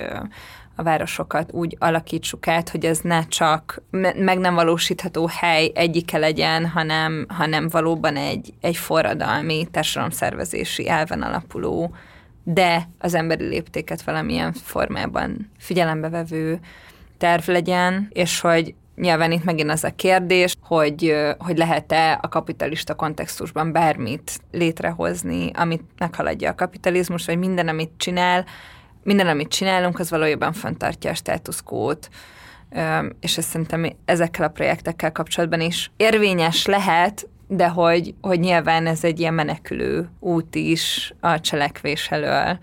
a városokat úgy alakítsuk át, hogy ez ne csak meg nem valósítható hely egyike legyen, hanem, hanem valóban egy, egy forradalmi társadalomszervezési elven alapuló, de az emberi léptéket valamilyen formában figyelembe vevő terv legyen, és hogy nyilván itt megint az a kérdés, hogy, hogy lehet-e a kapitalista kontextusban bármit létrehozni, amit meghaladja a kapitalizmus, vagy minden, amit csinál, minden, amit csinálunk, az valójában fenntartja a státuszkót, és ez szerintem ezekkel a projektekkel kapcsolatban is érvényes lehet, de hogy, hogy nyilván ez egy ilyen menekülő út is a cselekvés elől.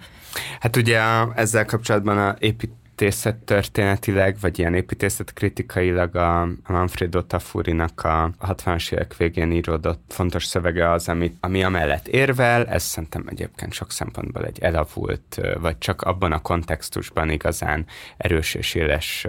Hát ugye ezzel kapcsolatban a épít építészet történetileg, vagy ilyen építészet kritikailag a Manfredo Tafurinak a 60-as évek végén íródott fontos szövege az, ami, ami amellett érvel, ez szerintem egyébként sok szempontból egy elavult, vagy csak abban a kontextusban igazán erős és éles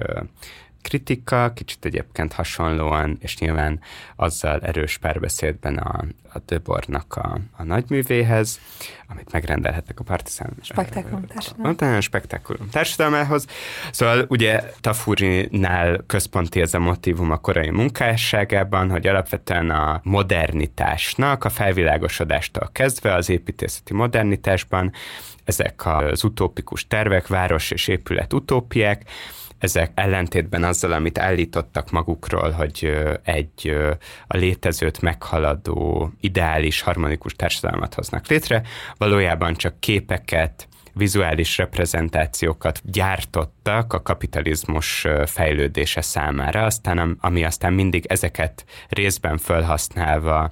kritika, kicsit egyébként hasonlóan, és nyilván azzal erős párbeszédben a, a Döbornak a, a nagyművéhez, amit megrendelhettek a Partizán Spektákulum társadalom. A spektákulum társadalmához. Szóval ugye Tafurinál központi ez a motivum a korai munkásságában, hogy alapvetően a modernitásnak, a felvilágosodástól kezdve az építészeti modernitásban ezek az utópikus tervek, város és épület utópiák, ezek ellentétben azzal, amit állítottak magukról, hogy egy a létezőt meghaladó ideális harmonikus társadalmat hoznak létre, valójában csak képeket, vizuális reprezentációkat gyártottak a kapitalizmus fejlődése számára, aztán ami aztán mindig ezeket részben felhasználva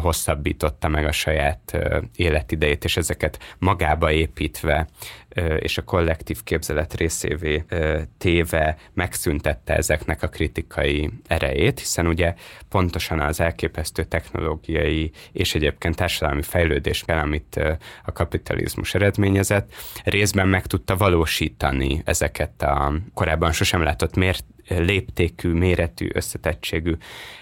hosszabbította meg a saját életidejét, és ezeket magába építve és a kollektív képzelet részévé téve megszüntette ezeknek a kritikai erejét, hiszen ugye pontosan az elképesztő technológiai és egyébként társadalmi fejlődés kell, amit a kapitalizmus eredményezett, részben meg tudta valósítani ezeket a korábban sosem látott mért, léptékű, méretű, összetettségű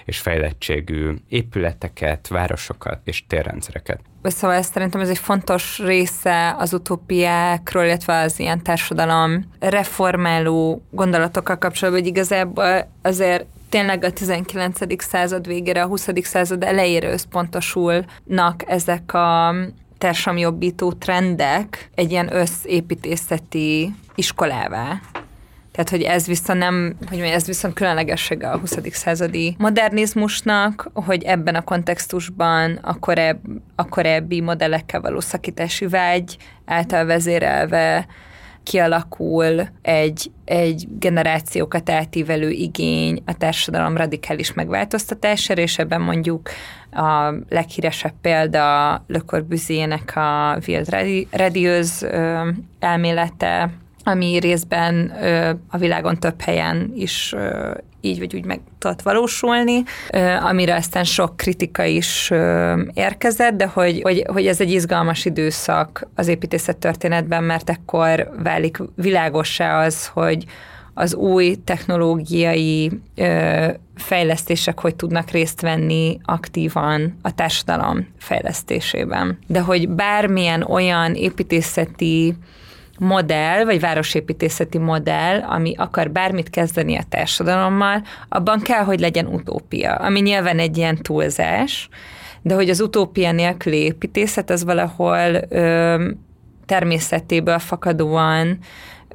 és fejlettségű épületeket, városokat és térrendszereket. Szóval ez szerintem ez egy fontos része az utópiákról, illetve az ilyen társadalom reformáló gondolatokkal kapcsolatban, hogy igazából azért tényleg a 19. század végére, a 20. század elejére összpontosulnak ezek a társadalomjobbító trendek egy ilyen összépítészeti iskolává. Tehát, hogy ez viszont nem, hogy ez viszont különlegessége a 20. századi modernizmusnak, hogy ebben a kontextusban a, korebb, a korábbi modellekkel való szakítási vágy által vezérelve kialakul egy, egy generációkat átívelő igény a társadalom radikális megváltoztatására, és ebben mondjuk a leghíresebb példa Le Corbusier-nek a Wild Radius elmélete, ami részben a világon több helyen is így vagy úgy meg tudott valósulni, amire aztán sok kritika is érkezett, de hogy, hogy, hogy ez egy izgalmas időszak az építészet történetben, mert ekkor válik világossá az, hogy az új technológiai ö, fejlesztések hogy tudnak részt venni aktívan a társadalom fejlesztésében. De hogy bármilyen olyan építészeti modell, vagy városépítészeti modell, ami akar bármit kezdeni a társadalommal, abban kell, hogy legyen utópia, ami nyilván egy ilyen túlzás, de hogy az utópia nélküli építészet az valahol ö, természetéből fakadóan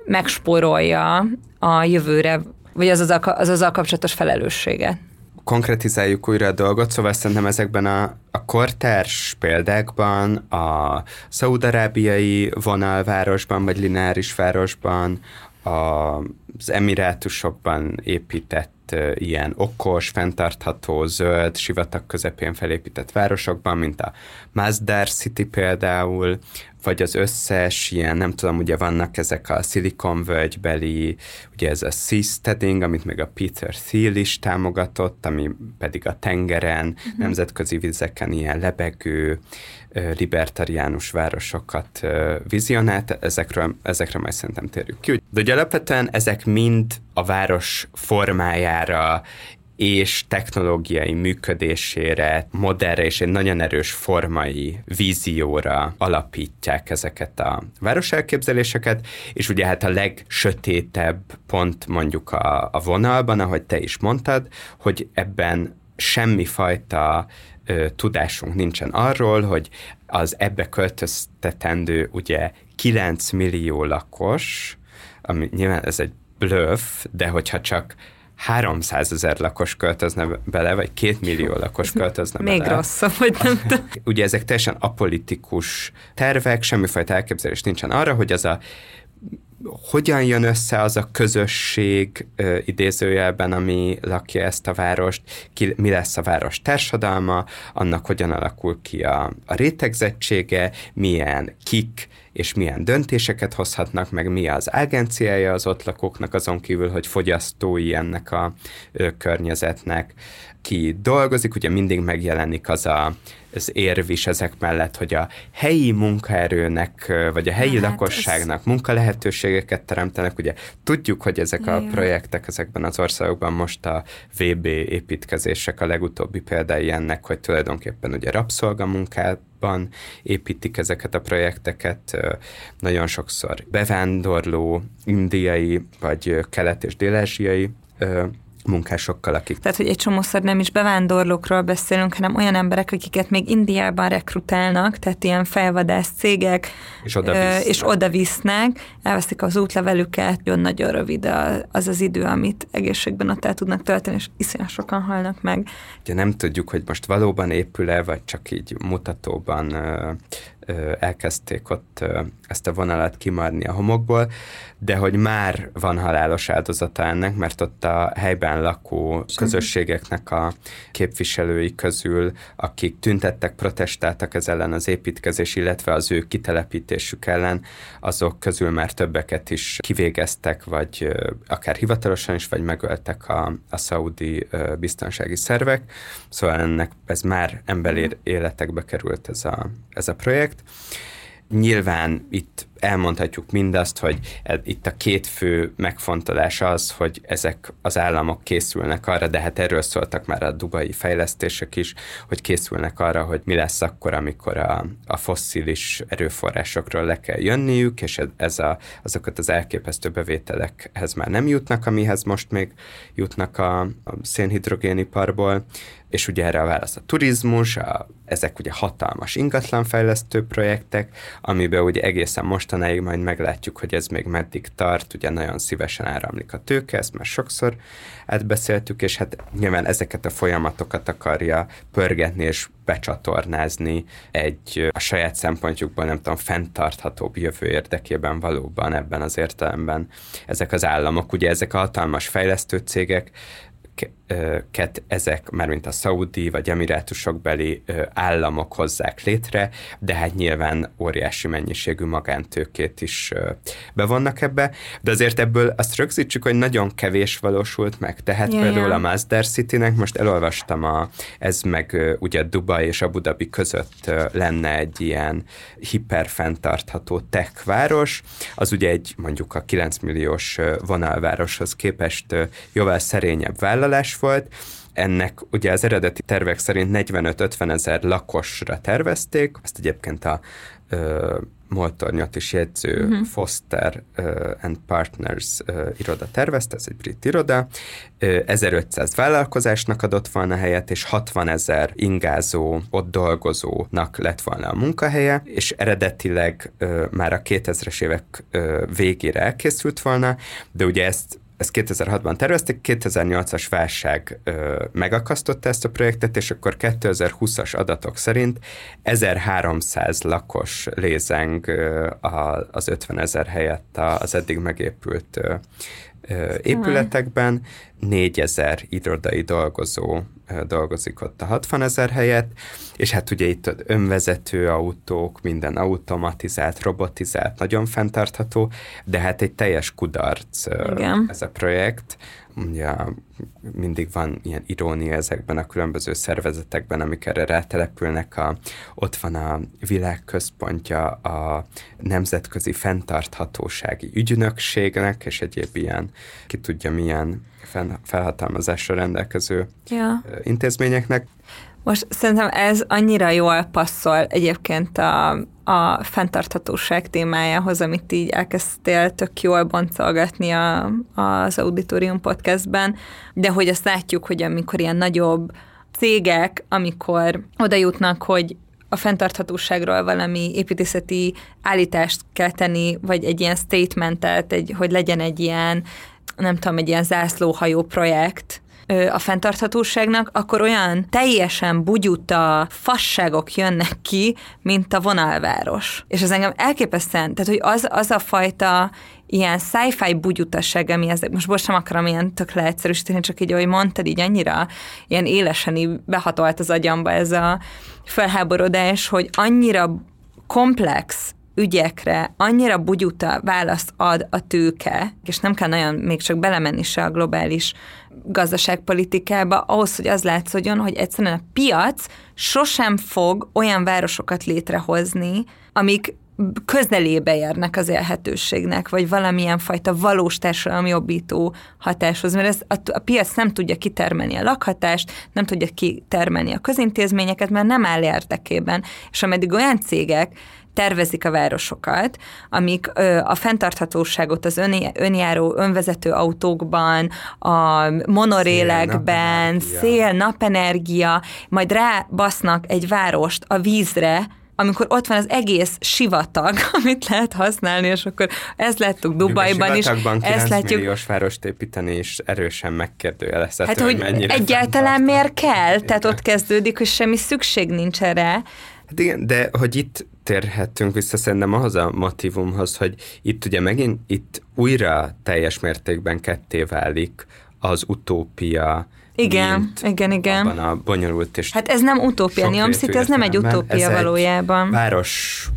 megspórolja a jövőre, vagy az az, az, kapcsolatos felelősséget konkretizáljuk újra a dolgot, szóval szerintem ezekben a, a kortárs példákban, a szaudarábiai vonalvárosban, vagy lineáris városban, a, az emirátusokban épített ilyen okos, fenntartható, zöld, sivatag közepén felépített városokban, mint a Mazdar City például, vagy az összes ilyen, nem tudom, ugye vannak ezek a völgybeli, ugye ez a seasteading, amit még a Peter Thiel is támogatott, ami pedig a tengeren, uh-huh. nemzetközi vizeken ilyen lebegő, libertariánus városokat vizionált, ezekről, ezekre majd szerintem térjük ki. De ugye alapvetően ezek mind a város formájára és technológiai működésére, modernre és egy nagyon erős formai vízióra alapítják ezeket a városelképzeléseket, és ugye hát a legsötétebb pont mondjuk a, a vonalban, ahogy te is mondtad, hogy ebben semmifajta ö, tudásunk nincsen arról, hogy az ebbe költöztetendő ugye 9 millió lakos, ami nyilván ez egy bluff, de hogyha csak 300 ezer lakos költözne bele, vagy 2 millió lakos költözne Még bele. Még rosszabb, hogy nem Ugye ezek teljesen apolitikus tervek, semmifajta elképzelés nincsen arra, hogy az a hogyan jön össze az a közösség ö, idézőjelben, ami lakja ezt a várost, ki, mi lesz a város társadalma, annak hogyan alakul ki a, a rétegzettsége, milyen kik és milyen döntéseket hozhatnak, meg? Mi az agenciája az ott lakóknak, azon kívül, hogy fogyasztói ennek a ö, környezetnek, ki dolgozik, ugye mindig megjelenik az a, az érv is ezek mellett, hogy a helyi munkaerőnek, vagy a helyi Hát lakosságnak munkalehetőségeket teremtenek. Ugye tudjuk, hogy ezek a Jaj. projektek ezekben az országokban most a VB építkezések a legutóbbi példái ennek, hogy tulajdonképpen ugye rabszolgamunkában építik ezeket a projekteket, nagyon sokszor bevándorló indiai, vagy kelet- és dél-ázsiai ö, munkásokkal, akik Tehát, hogy egy csomószor nem is bevándorlókról beszélünk, hanem olyan emberek, akiket még Indiában rekrutálnak, tehát ilyen felvadász cégek, És oda visznek. és oda visznek, elveszik az útlevelüket, nagyon-nagyon rövid az az idő, amit egészségben ott el tudnak tölteni, és iszonyat sokan halnak meg. Ugye nem tudjuk, hogy most valóban épül-e, vagy csak így mutatóban elkezdték ott ezt a vonalat kimarni a homokból, de hogy már van halálos áldozata ennek, mert ott a helyben lakó közösségeknek a képviselői közül, akik tüntettek, protestáltak ez ellen az építkezés, illetve az ő kitelepítésük ellen, azok közül már többeket is kivégeztek, vagy akár hivatalosan is, vagy megöltek a, a szaudi biztonsági szervek. Szóval ennek ez már emberi életekbe került ez a, ez a projekt. Nyilván itt elmondhatjuk mindazt, hogy e- itt a két fő megfontolás az, hogy ezek az államok készülnek arra, de hát erről szóltak már a dubai fejlesztések is, hogy készülnek arra, hogy mi lesz akkor, amikor a, a fosszilis erőforrásokról le kell jönniük, és ez a, azokat az elképesztő bevételekhez már nem jutnak, amihez most még jutnak a, a szénhidrogéniparból, és ugye erre a válasz a turizmus, a, ezek ugye hatalmas ingatlanfejlesztő projektek, amiben ugye egészen mostanáig majd meglátjuk, hogy ez még meddig tart, ugye nagyon szívesen áramlik a tőke, ezt már sokszor átbeszéltük, és hát nyilván ezeket a folyamatokat akarja pörgetni és becsatornázni egy a saját szempontjukból nem tudom, fenntarthatóbb jövő érdekében valóban ebben az értelemben. Ezek az államok, ugye ezek a hatalmas fejlesztő cégek, ke- ö, ket ezek, már mint a szaudi vagy emirátusokbeli államok hozzák létre, de hát nyilván óriási mennyiségű magántőkét is bevonnak ebbe, de azért ebből azt rögzítsük, hogy nagyon kevés valósult meg. Tehát yeah, például ja. a Masdar City-nek most elolvastam, a, ez meg ugye Dubai és Abu Dhabi között lenne egy ilyen hiperfenntartható tech város, az ugye egy mondjuk a 9 milliós vonalvároshoz képest jóval szerényebb vállalás volt, ennek ugye az eredeti tervek szerint 45-50 ezer lakosra tervezték, ezt egyébként a ö, Moltornyot is jegyző uh-huh. Foster uh, and Partners uh, iroda tervezte, ez egy brit iroda, uh, 1500 vállalkozásnak adott volna helyet, és 60 ezer ingázó, ott dolgozónak lett volna a munkahelye, és eredetileg uh, már a 2000-es évek uh, végére elkészült volna, de ugye ezt ezt 2006-ban tervezték, 2008-as válság ö, megakasztotta ezt a projektet, és akkor 2020-as adatok szerint 1300 lakos lézeng ö, a, az 50 ezer helyett a- az eddig megépült ö, ö, épületekben, 4000 irodai dolgozó ö, dolgozik ott a 60 ezer helyett, és hát ugye itt önvezető autók, minden automatizált, robotizált, nagyon fenntartható, de hát egy teljes kudarc ö, ez a projekt. Ugye mindig van ilyen irónia ezekben a különböző szervezetekben, amik erre rátelepülnek. A, ott van a világközpontja a Nemzetközi Fenntarthatósági Ügynökségnek, és egyéb ilyen, ki tudja milyen felhatalmazással rendelkező Ja. intézményeknek. Most szerintem ez annyira jól passzol egyébként a, a fenntarthatóság témájához, amit így elkezdtél tök jól boncolgatni a, az Auditorium podcastben, de hogy azt látjuk, hogy amikor ilyen nagyobb cégek, amikor oda jutnak, hogy a fenntarthatóságról valami építészeti állítást kell tenni, vagy egy ilyen statementet, egy, hogy legyen egy ilyen, nem tudom, egy ilyen zászlóhajó projekt, a fenntarthatóságnak, akkor olyan teljesen bugyuta fasságok jönnek ki, mint a vonalváros. És ez engem elképesztően, tehát hogy az, az a fajta ilyen sci-fi bugyutasság, ami ezek, most most sem akarom ilyen tök leegyszerűsíteni, csak így, ahogy mondtad, így annyira ilyen élesen így behatolt az agyamba ez a felháborodás, hogy annyira komplex ügyekre annyira bugyuta választ ad a tőke, és nem kell nagyon még csak belemenni se a globális gazdaságpolitikába, ahhoz, hogy az látszódjon, hogy egyszerűen a piac sosem fog olyan városokat létrehozni, amik közelébe érnek az élhetőségnek, vagy valamilyen fajta valós társadalmi jobbító hatáshoz, mert ez a, a piac nem tudja kitermelni a lakhatást, nem tudja kitermelni a közintézményeket, mert nem áll érdekében. És ameddig olyan cégek tervezik a városokat, amik ö, a fenntarthatóságot az ön, önjáró, önvezető autókban, a monorélekben, szél, napenergia. szél, napenergia, majd rábasznak egy várost a vízre, amikor ott van az egész sivatag, amit lehet használni, és akkor ezt láttuk Dubajban is. ezt látjuk. milliós várost építeni, és erősen megkérdőjelezhető, hát, hogy, hogy egyáltalán miért kell, tehát ott kezdődik, hogy semmi szükség nincs erre. Hát igen, de hogy itt térhetünk vissza szerintem ahhoz a motivumhoz, hogy itt ugye megint itt újra teljes mértékben ketté válik az utópia, igen, mint igen, igen. Abban a bonyolult és Hát ez nem utópia, Niamszit, ez nem egy utópia ez valójában. Egy város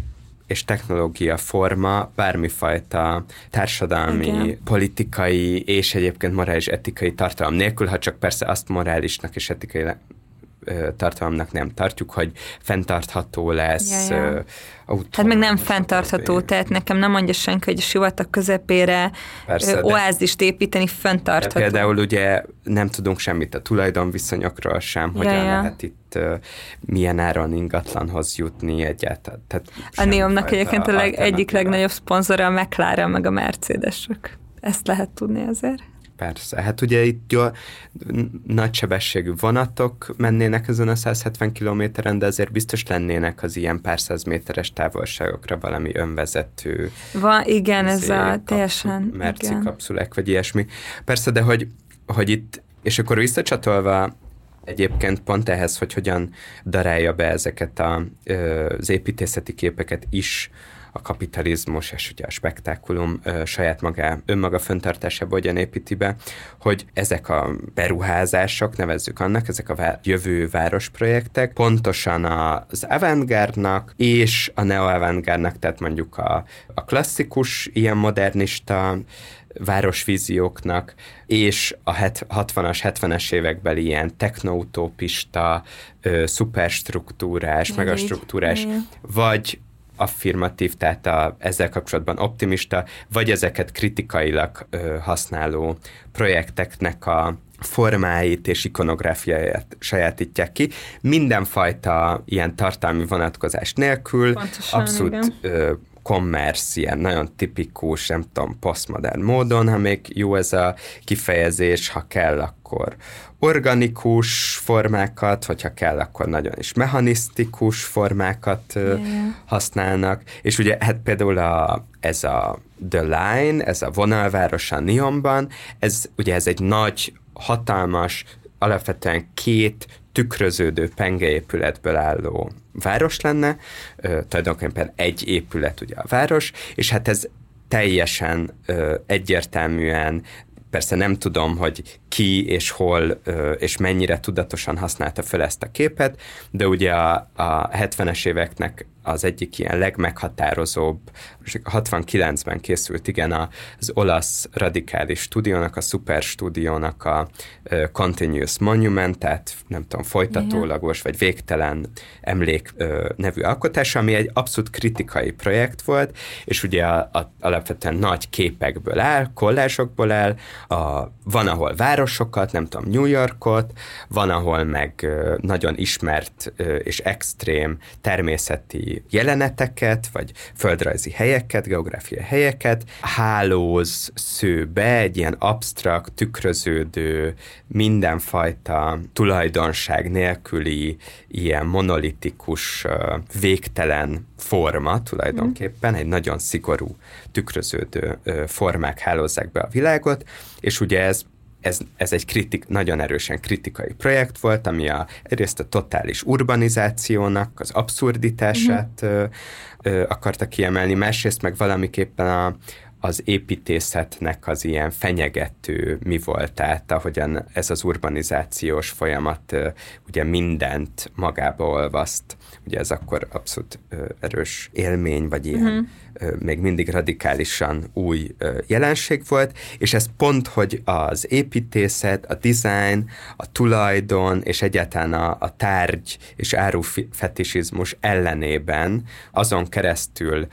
és technológia forma bármifajta társadalmi, Igen. politikai és egyébként morális etikai tartalom nélkül, ha csak persze azt morálisnak és etikai tartalomnak nem tartjuk, hogy fenntartható lesz, ja, ja. Hát meg nem fenntartható, tehát nekem nem mondja senki, hogy a sivatag közepére Persze, oázist építeni fenntartható. Például ugye nem tudunk semmit a tulajdonviszonyokról sem, ja, hogyan ja. lehet itt milyen áron ingatlanhoz jutni egyáltalán. Tehát a Neomnak egyébként a leg, egyik legnagyobb szponzora a McLaren meg a Mercedesök. Ezt lehet tudni azért. Persze, hát ugye itt jó, nagysebességű vonatok mennének ezen a 170 kilométeren, de azért biztos lennének az ilyen pár száz méteres távolságokra valami önvezető. Va, igen, ez a teljesen. Merci igen. kapszulák, vagy ilyesmi. Persze, de hogy, hogy itt, és akkor visszacsatolva egyébként pont ehhez, hogy hogyan darálja be ezeket a, az építészeti képeket is a kapitalizmus és ugye a spektákulum saját magá, önmaga föntartásába hogyan építi be, hogy ezek a beruházások, nevezzük annak, ezek a vá- jövő városprojektek pontosan az avantgárdnak és a neo-avantgárdnak, tehát mondjuk a, a klasszikus, ilyen modernista városvízióknak, és a 60-as, 70-es évekbeli ilyen technoutópista, szuperstruktúrás, megastruktúrás, vagy affirmatív, tehát a, ezzel kapcsolatban optimista, vagy ezeket kritikailag ö, használó projekteknek a formáit és ikonográfiáját sajátítják ki. Mindenfajta ilyen tartalmi vonatkozás nélkül, Pontosan, abszolút ö, commerce, ilyen nagyon tipikus, nem tudom, postmodern módon, ha még jó ez a kifejezés, ha kell, akkor organikus formákat, hogyha kell, akkor nagyon is mechanisztikus formákat yeah. használnak, és ugye hát például a, ez a The Line, ez a vonalváros a Nionban, ez ugye ez egy nagy, hatalmas, alapvetően két tükröződő pengeépületből álló város lenne, ö, tulajdonképpen egy épület ugye a város, és hát ez teljesen egyértelműen Persze nem tudom, hogy ki és hol és mennyire tudatosan használta fel ezt a képet, de ugye a, a 70-es éveknek az egyik ilyen legmeghatározóbb, 69-ben készült, igen, az olasz radikális stúdiónak, a Super stúdiónak a Continuous Monument, tehát nem tudom, folytatólagos vagy végtelen emlék nevű alkotás, ami egy abszolút kritikai projekt volt, és ugye a, a, alapvetően nagy képekből áll, kollásokból áll, a, van, ahol városokat, nem tudom, New Yorkot, van, ahol meg nagyon ismert és extrém természeti jeleneteket, vagy földrajzi helyeket, geográfiai helyeket, hálóz szőbe egy ilyen absztrakt, tükröződő, mindenfajta tulajdonság nélküli, ilyen monolitikus, végtelen forma tulajdonképpen, egy nagyon szigorú, tükröződő formák hálózzák be a világot, és ugye ez ez, ez egy kritik, nagyon erősen kritikai projekt volt, ami a, egyrészt a totális urbanizációnak az abszurditását uh-huh. ö, ö, akarta kiemelni, másrészt meg valamiképpen a, az építészetnek az ilyen fenyegető mi volt, tehát ahogyan ez az urbanizációs folyamat ugye mindent magába olvaszt, ugye ez akkor abszolút erős élmény, vagy ilyen uh-huh még mindig radikálisan új jelenség volt, és ez pont, hogy az építészet, a design, a tulajdon és egyáltalán a, a tárgy és árufetisizmus ellenében azon keresztül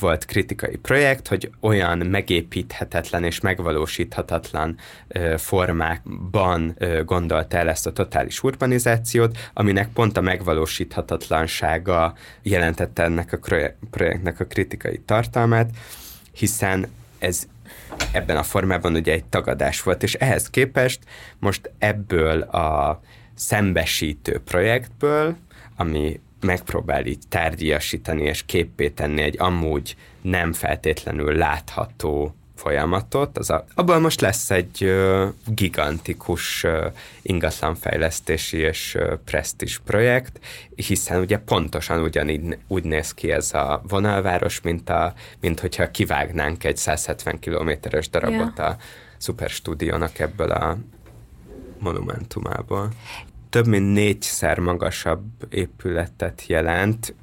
volt kritikai projekt, hogy olyan megépíthetetlen és megvalósíthatatlan ö, formákban ö, gondolta el ezt a totális urbanizációt, aminek pont a megvalósíthatatlansága jelentette ennek a projektnek a kritikai tartalmát, hiszen ez ebben a formában ugye egy tagadás volt, és ehhez képest most ebből a szembesítő projektből, ami megpróbál így tárgyiasítani és képpé tenni egy amúgy nem feltétlenül látható folyamatot. Az a, abban most lesz egy uh, gigantikus uh, ingatlanfejlesztési és uh, presztis projekt, hiszen ugye pontosan ugyanígy úgy néz ki ez a vonalváros, mint, a, mint hogyha kivágnánk egy 170 kilométeres darabot yeah. a szuperstúdiónak ebből a monumentumából több mint négyszer magasabb épületet jelent,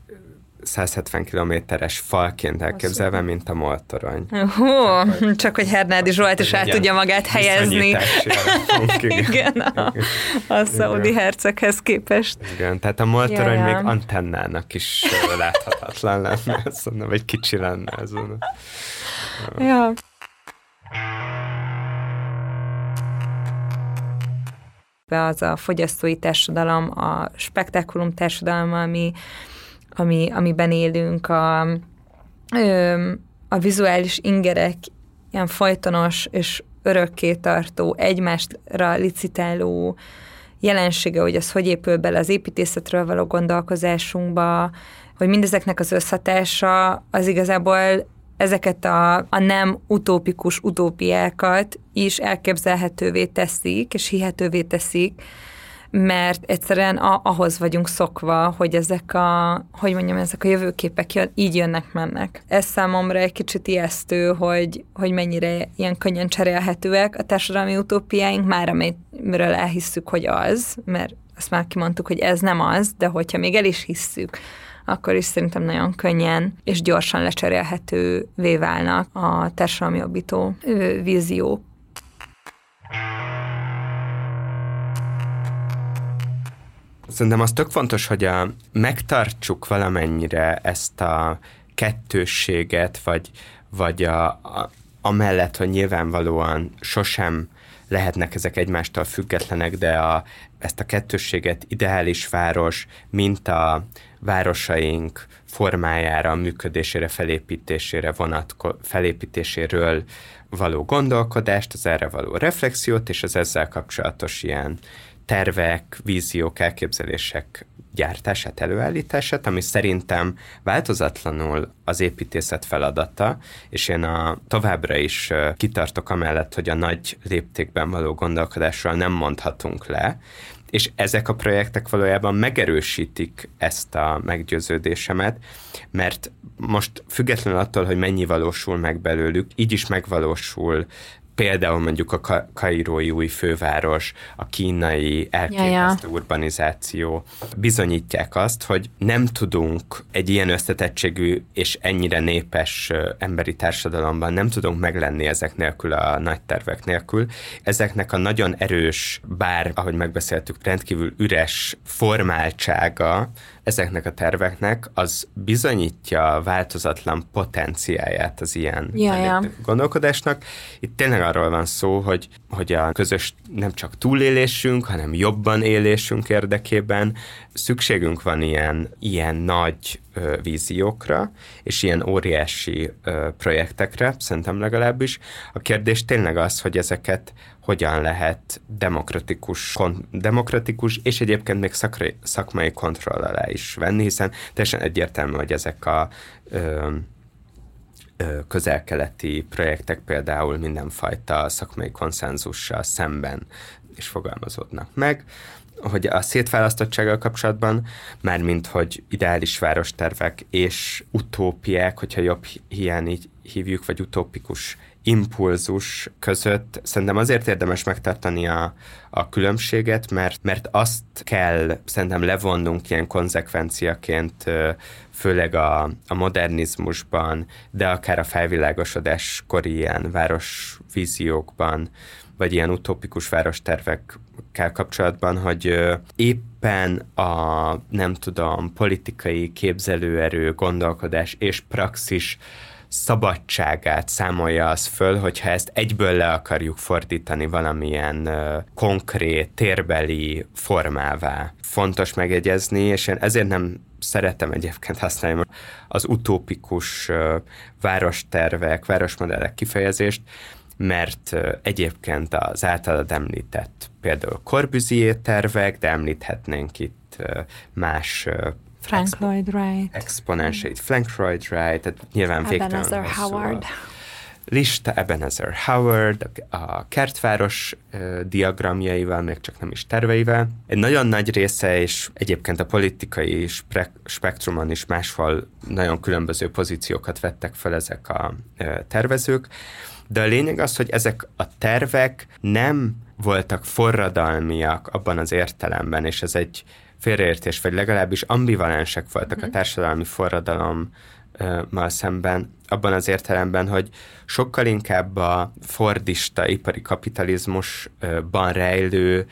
170 kilométeres falként elképzelve, mint a Moltorony. Hú, csak, csak hogy Hernádi Zsolt is el tudja magát helyezni. Igen, a, a szaudi herceghez képest. Igen, tehát a Moltorony ja, ja. még antennának is láthatatlan lenne, szóval, vagy kicsi lenne ez. Ja. Az a fogyasztói társadalom, a spektákulum társadalom, ami, ami, amiben élünk, a, a vizuális ingerek ilyen folytonos és örökké tartó, egymásra licitáló jelensége, hogy az hogy épül bele az építészetről való gondolkozásunkba, hogy mindezeknek az összhatása az igazából ezeket a, a nem utópikus utópiákat is elképzelhetővé teszik, és hihetővé teszik, mert egyszerűen a, ahhoz vagyunk szokva, hogy ezek a, hogy mondjam, ezek a jövőképek jön, így jönnek, mennek. Ez számomra egy kicsit ijesztő, hogy, hogy mennyire ilyen könnyen cserélhetőek a társadalmi utópiáink, már amiről elhisszük, hogy az, mert azt már kimondtuk, hogy ez nem az, de hogyha még el is hisszük, akkor is szerintem nagyon könnyen és gyorsan lecserélhetővé válnak a társadalmi jobbító víziók. Szerintem az tök fontos, hogy a, megtartsuk valamennyire ezt a kettősséget, vagy, vagy a, a, amellett, hogy nyilvánvalóan sosem lehetnek ezek egymástól függetlenek, de a, ezt a kettősséget ideális város, mint a városaink formájára, működésére, felépítésére vonatko- felépítéséről való gondolkodást, az erre való reflexiót, és az ezzel kapcsolatos ilyen tervek, víziók, elképzelések gyártását, előállítását, ami szerintem változatlanul az építészet feladata, és én a, továbbra is kitartok amellett, hogy a nagy léptékben való gondolkodásról nem mondhatunk le, és ezek a projektek valójában megerősítik ezt a meggyőződésemet, mert most függetlenül attól, hogy mennyi valósul meg belőlük, így is megvalósul például mondjuk a kairói új főváros, a kínai elképesztő ja, ja. urbanizáció bizonyítják azt, hogy nem tudunk egy ilyen összetettségű és ennyire népes emberi társadalomban nem tudunk meglenni ezek nélkül a nagy tervek nélkül. Ezeknek a nagyon erős, bár ahogy megbeszéltük, rendkívül üres formáltsága ezeknek a terveknek, az bizonyítja a változatlan potenciáját az ilyen ja, ja. gondolkodásnak. Itt tényleg arról van szó, hogy, hogy a közös nem csak túlélésünk, hanem jobban élésünk érdekében szükségünk van ilyen, ilyen nagy ö, víziókra, és ilyen óriási ö, projektekre, szerintem legalábbis. A kérdés tényleg az, hogy ezeket hogyan lehet demokratikus, kon, demokratikus és egyébként még szakrai, szakmai kontroll alá is venni, hiszen teljesen egyértelmű, hogy ezek a ö, közelkeleti projektek például mindenfajta szakmai konszenzussal szemben is fogalmazódnak meg hogy a szétválasztottsággal kapcsolatban, mármint hogy ideális várostervek és utópiák, hogyha jobb hiány így hívjuk, vagy utópikus impulzus között szerintem azért érdemes megtartani a, a különbséget, mert, mert azt kell szerintem levonnunk ilyen konzekvenciaként, főleg a, a modernizmusban, de akár a felvilágosodás kori ilyen városvíziókban, vagy ilyen utópikus várostervekkel kapcsolatban, hogy éppen a, nem tudom, politikai képzelőerő, gondolkodás és praxis szabadságát számolja az föl, hogyha ezt egyből le akarjuk fordítani valamilyen konkrét, térbeli formává. Fontos megjegyezni, és én ezért nem szeretem egyébként használni az utópikus uh, várostervek, városmodellek kifejezést, mert egyébként az általad említett például Corbusier tervek, de említhetnénk itt más Frank Lloyd Wright. Exponentiate Frank Lloyd Wright, tehát nyilván Ebenezer Howard. Lista Ebenezer Howard, a kertváros diagramjaival, még csak nem is terveivel. Egy nagyon nagy része, és egyébként a politikai spektrumon is máshol nagyon különböző pozíciókat vettek fel ezek a tervezők, de a lényeg az, hogy ezek a tervek nem voltak forradalmiak abban az értelemben, és ez egy félreértés, vagy legalábbis ambivalensek voltak a mhm. társadalmi forradalommal szemben, abban az értelemben, hogy sokkal inkább a fordista ipari kapitalizmusban rejlő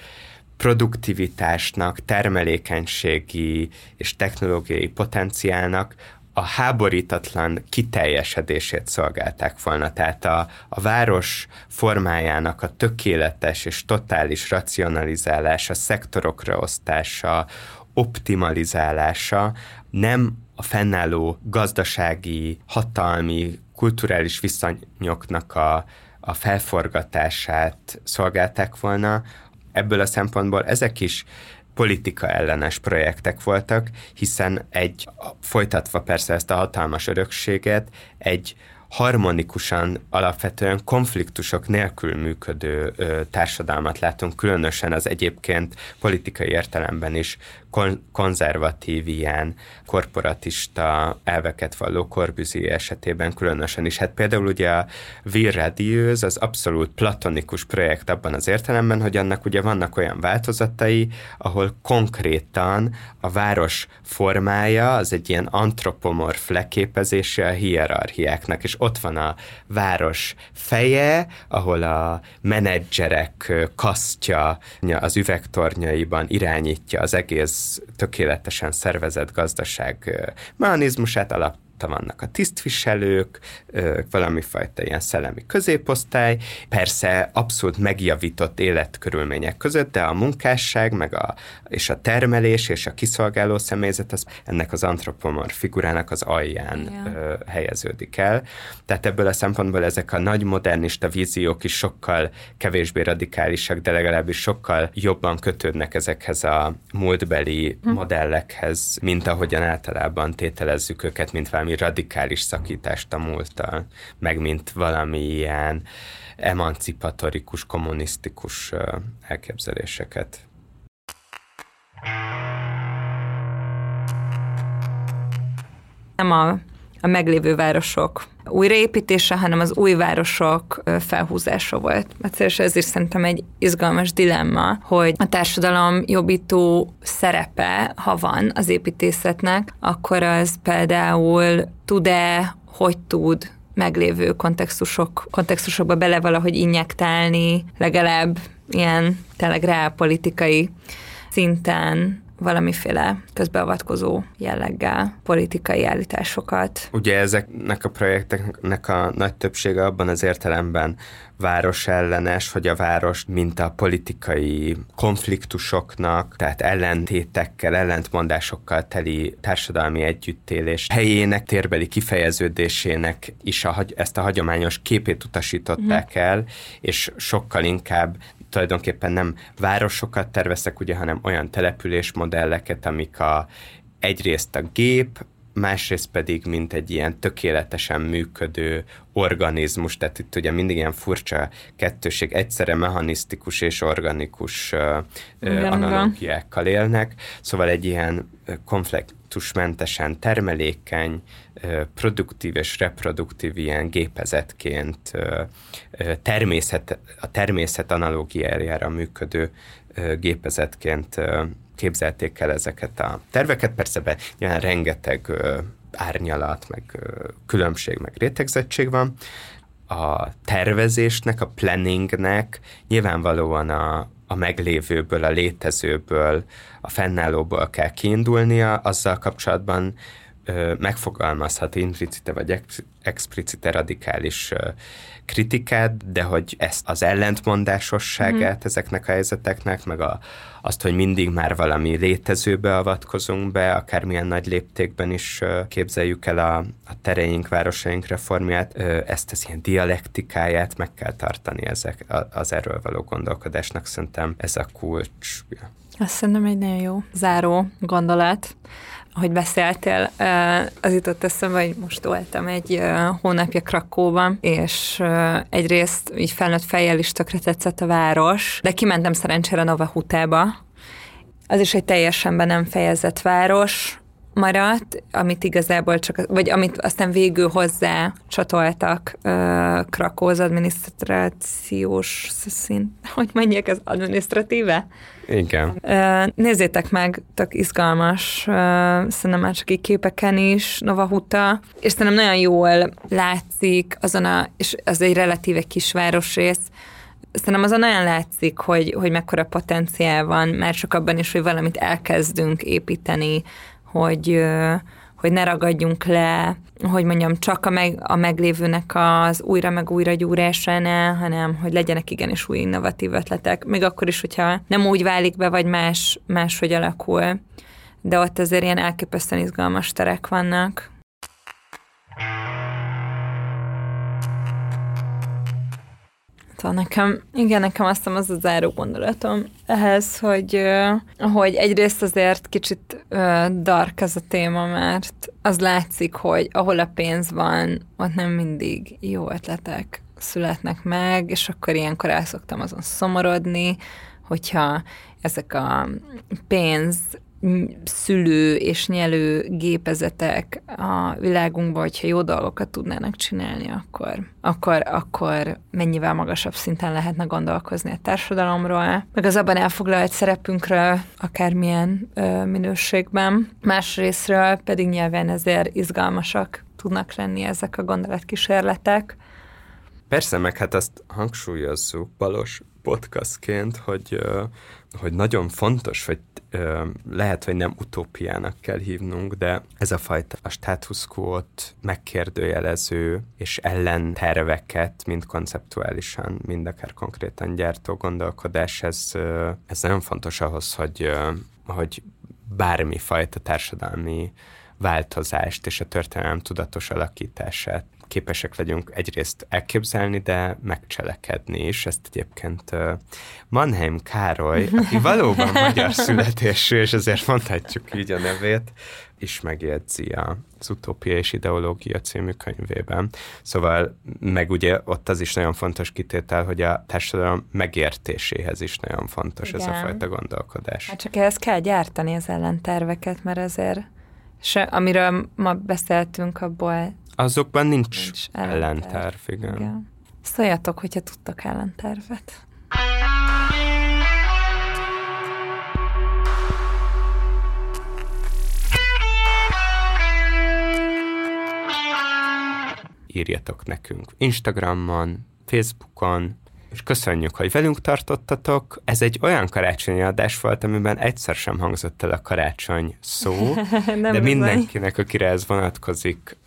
produktivitásnak, termelékenységi és technológiai potenciálnak a háborítatlan kiteljesedését szolgálták volna. Tehát a, a város formájának a tökéletes és totális racionalizálása, szektorokra osztása, optimalizálása nem a fennálló gazdasági, hatalmi, kulturális viszonyoknak a, a felforgatását szolgálták volna. Ebből a szempontból ezek is politika ellenes projektek voltak, hiszen egy, folytatva persze ezt a hatalmas örökséget, egy harmonikusan, alapvetően konfliktusok nélkül működő ö, társadalmat látunk, különösen az egyébként politikai értelemben is kon- konzervatív ilyen korporatista elveket valló Corbusier esetében különösen is. Hát például ugye a Vir Radius az abszolút platonikus projekt abban az értelemben, hogy annak ugye vannak olyan változatai, ahol konkrétan a város formája az egy ilyen antropomorf leképezése a hierarchiáknak, és ott van a város feje, ahol a menedzserek kasztja az üvegtornyaiban irányítja az egész tökéletesen szervezett gazdaság mechanizmusát, alap vannak a tisztviselők, valami fajta ilyen szellemi középosztály, persze abszolút megjavított életkörülmények között, de a munkásság, meg a, és a termelés, és a kiszolgáló személyzet, az ennek az antropomor figurának az alján yeah. helyeződik el. Tehát ebből a szempontból ezek a nagy modernista víziók is sokkal kevésbé radikálisak, de legalábbis sokkal jobban kötődnek ezekhez a múltbeli hm. modellekhez, mint ahogyan általában tételezzük őket, mint valami valami radikális szakítást a múlttal, meg mint valami ilyen emancipatorikus, kommunisztikus elképzeléseket. Nem a, a meglévő városok újraépítése, hanem az új városok felhúzása volt. Egyszerűen ez is szerintem egy izgalmas dilemma, hogy a társadalom jobbító szerepe, ha van az építészetnek, akkor az például tud-e, hogy tud meglévő kontextusok, kontextusokba bele valahogy injektálni, legalább ilyen tényleg reálpolitikai szinten valamiféle közbeavatkozó jelleggel politikai állításokat. Ugye ezeknek a projekteknek a nagy többsége abban az értelemben városellenes, hogy a város mint a politikai konfliktusoknak, tehát ellentétekkel, ellentmondásokkal teli társadalmi együttélés helyének, térbeli kifejeződésének is a, ezt a hagyományos képét utasították mm. el, és sokkal inkább tulajdonképpen nem városokat terveztek, ugye, hanem olyan településmodelleket, amik a, egyrészt a gép, másrészt pedig mint egy ilyen tökéletesen működő organizmus, tehát itt ugye mindig ilyen furcsa kettőség, egyszerre mechanisztikus és organikus uh, analógiákkal élnek, szóval egy ilyen konflikt konfliktusmentesen, termelékeny, produktív és reproduktív ilyen gépezetként természet, a természet analógiájára működő gépezetként képzelték el ezeket a terveket. Persze be nyilván rengeteg árnyalat, meg különbség, meg rétegzettség van. A tervezésnek, a planningnek nyilvánvalóan a, a meglévőből, a létezőből, a fennállóból kell kiindulnia, azzal kapcsolatban ö, megfogalmazhat implicite vagy explicite radikális ö, kritikát, de hogy ezt az ellentmondásosságát mm. ezeknek a helyzeteknek, meg a, azt, hogy mindig már valami létezőbe avatkozunk be, akármilyen nagy léptékben is képzeljük el a, a tereink, városaink reformját, ezt az ilyen dialektikáját meg kell tartani ezek, az erről való gondolkodásnak, szerintem ez a kulcs. Azt szerintem egy nagyon jó záró gondolat ahogy beszéltél, az jutott eszembe, hogy most voltam egy hónapja Krakóban, és egyrészt így felnőtt fejjel is tökre tetszett a város, de kimentem szerencsére Nova Hutába, az is egy teljesen be nem fejezett város, maradt, amit igazából csak, vagy amit aztán végül hozzá csatoltak uh, Krakóz adminisztrációs szint, hogy mondják, az adminisztratíve? Igen. Uh, nézzétek meg, tök izgalmas, uh, szerintem már csak így képeken is, Nova Huta, és szerintem nagyon jól látszik azon a, és az egy relatíve kisváros rész, szerintem azon nagyon látszik, hogy, hogy mekkora potenciál van, már csak abban is, hogy valamit elkezdünk építeni, hogy, hogy ne ragadjunk le, hogy mondjam, csak a, meg, a meglévőnek az újra meg újra gyúrásánál, hanem hogy legyenek igenis új innovatív ötletek. Még akkor is, hogyha nem úgy válik be, vagy más, máshogy alakul. De ott azért ilyen elképesztően izgalmas terek vannak. Szóval nekem, igen, nekem azt az a záró gondolatom ehhez, hogy, hogy egyrészt azért kicsit dark ez a téma, mert az látszik, hogy ahol a pénz van, ott nem mindig jó ötletek születnek meg, és akkor ilyenkor el szoktam azon szomorodni, hogyha ezek a pénz szülő és nyelő gépezetek a világunkban, hogyha jó dolgokat tudnának csinálni, akkor, akkor, akkor mennyivel magasabb szinten lehetne gondolkozni a társadalomról, meg az abban elfoglalt szerepünkről, akármilyen ö, minőségben. Másrésztről pedig nyilván ezért izgalmasak tudnak lenni ezek a gondolatkísérletek. Persze, meg hát azt hangsúlyozzuk Balos podcastként, hogy, hogy nagyon fontos, vagy lehet, hogy nem utópiának kell hívnunk, de ez a fajta a status quo-t megkérdőjelező és ellenterveket, mind konceptuálisan, mind akár konkrétan gyártó gondolkodás, ez, ez nagyon fontos ahhoz, hogy, hogy bármi fajta társadalmi változást és a történelem tudatos alakítását képesek legyünk egyrészt elképzelni, de megcselekedni is. Ezt egyébként Mannheim Károly, aki valóban magyar születésű, és ezért mondhatjuk így a nevét, is megjegyzi az Utópia és Ideológia című könyvében. Szóval meg ugye ott az is nagyon fontos kitétel, hogy a társadalom megértéséhez is nagyon fontos Igen. ez a fajta gondolkodás. Hát csak ehhez kell gyártani az ellenterveket, mert azért se, amiről ma beszéltünk, abból Azokban nincs, nincs ellenterv, igen. igen. Szóljatok, hogyha tudtak ellentervet. Írjatok nekünk Instagramon, Facebookon, és köszönjük, hogy velünk tartottatok. Ez egy olyan karácsonyi adás volt, amiben egyszer sem hangzott el a karácsony szó, de mindenkinek, akire ez vonatkozik,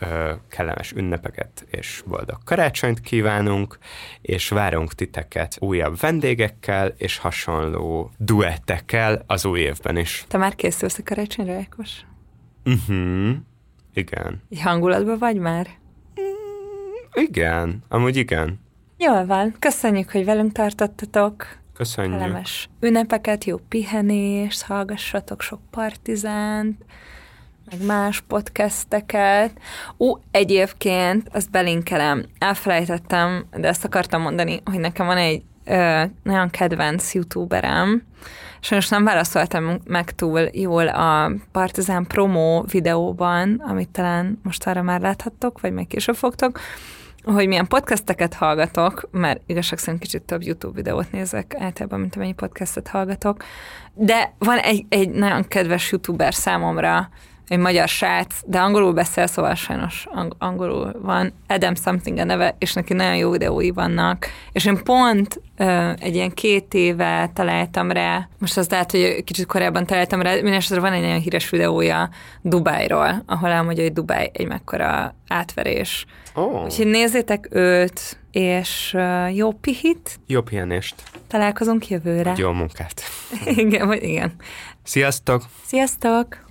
kellemes ünnepeket és boldog karácsonyt kívánunk, és várunk titeket újabb vendégekkel és hasonló duettekkel az új évben is. Te már készülsz a karácsonyra, Ákos? Uh-huh. Igen. Hangulatban vagy már? Mm, igen, amúgy igen. Jól van. Köszönjük, hogy velünk tartottatok. Köszönjük. Kellemes ünnepeket, jó pihenést, hallgassatok sok partizánt, meg más podcasteket. Ó, egyébként, azt belinkelem, elfelejtettem, de ezt akartam mondani, hogy nekem van egy ö, nagyon kedvenc youtuberem, Sajnos nem válaszoltam meg túl jól a Partizán promo videóban, amit talán most arra már láthattok, vagy még később fogtok, hogy milyen podcasteket hallgatok, mert igazság szerint kicsit több YouTube videót nézek általában, mint amennyi podcastet hallgatok, de van egy, egy nagyon kedves YouTuber számomra, egy magyar srác, de angolul beszél, szóval sajnos ang- angolul van. Adam Something a neve, és neki nagyon jó videói vannak. És én pont ö, egy ilyen két éve találtam rá, most az lehet, hogy kicsit korábban találtam rá, mindenesetre van egy nagyon híres videója Dubájról, ahol elmondja, hogy Dubáj egy mekkora átverés. Oh. Úgyhogy nézzétek őt, és jó pihit, Jó pihenést, találkozunk jövőre. jó munkát. igen, vagy igen. Sziasztok! Sziasztok!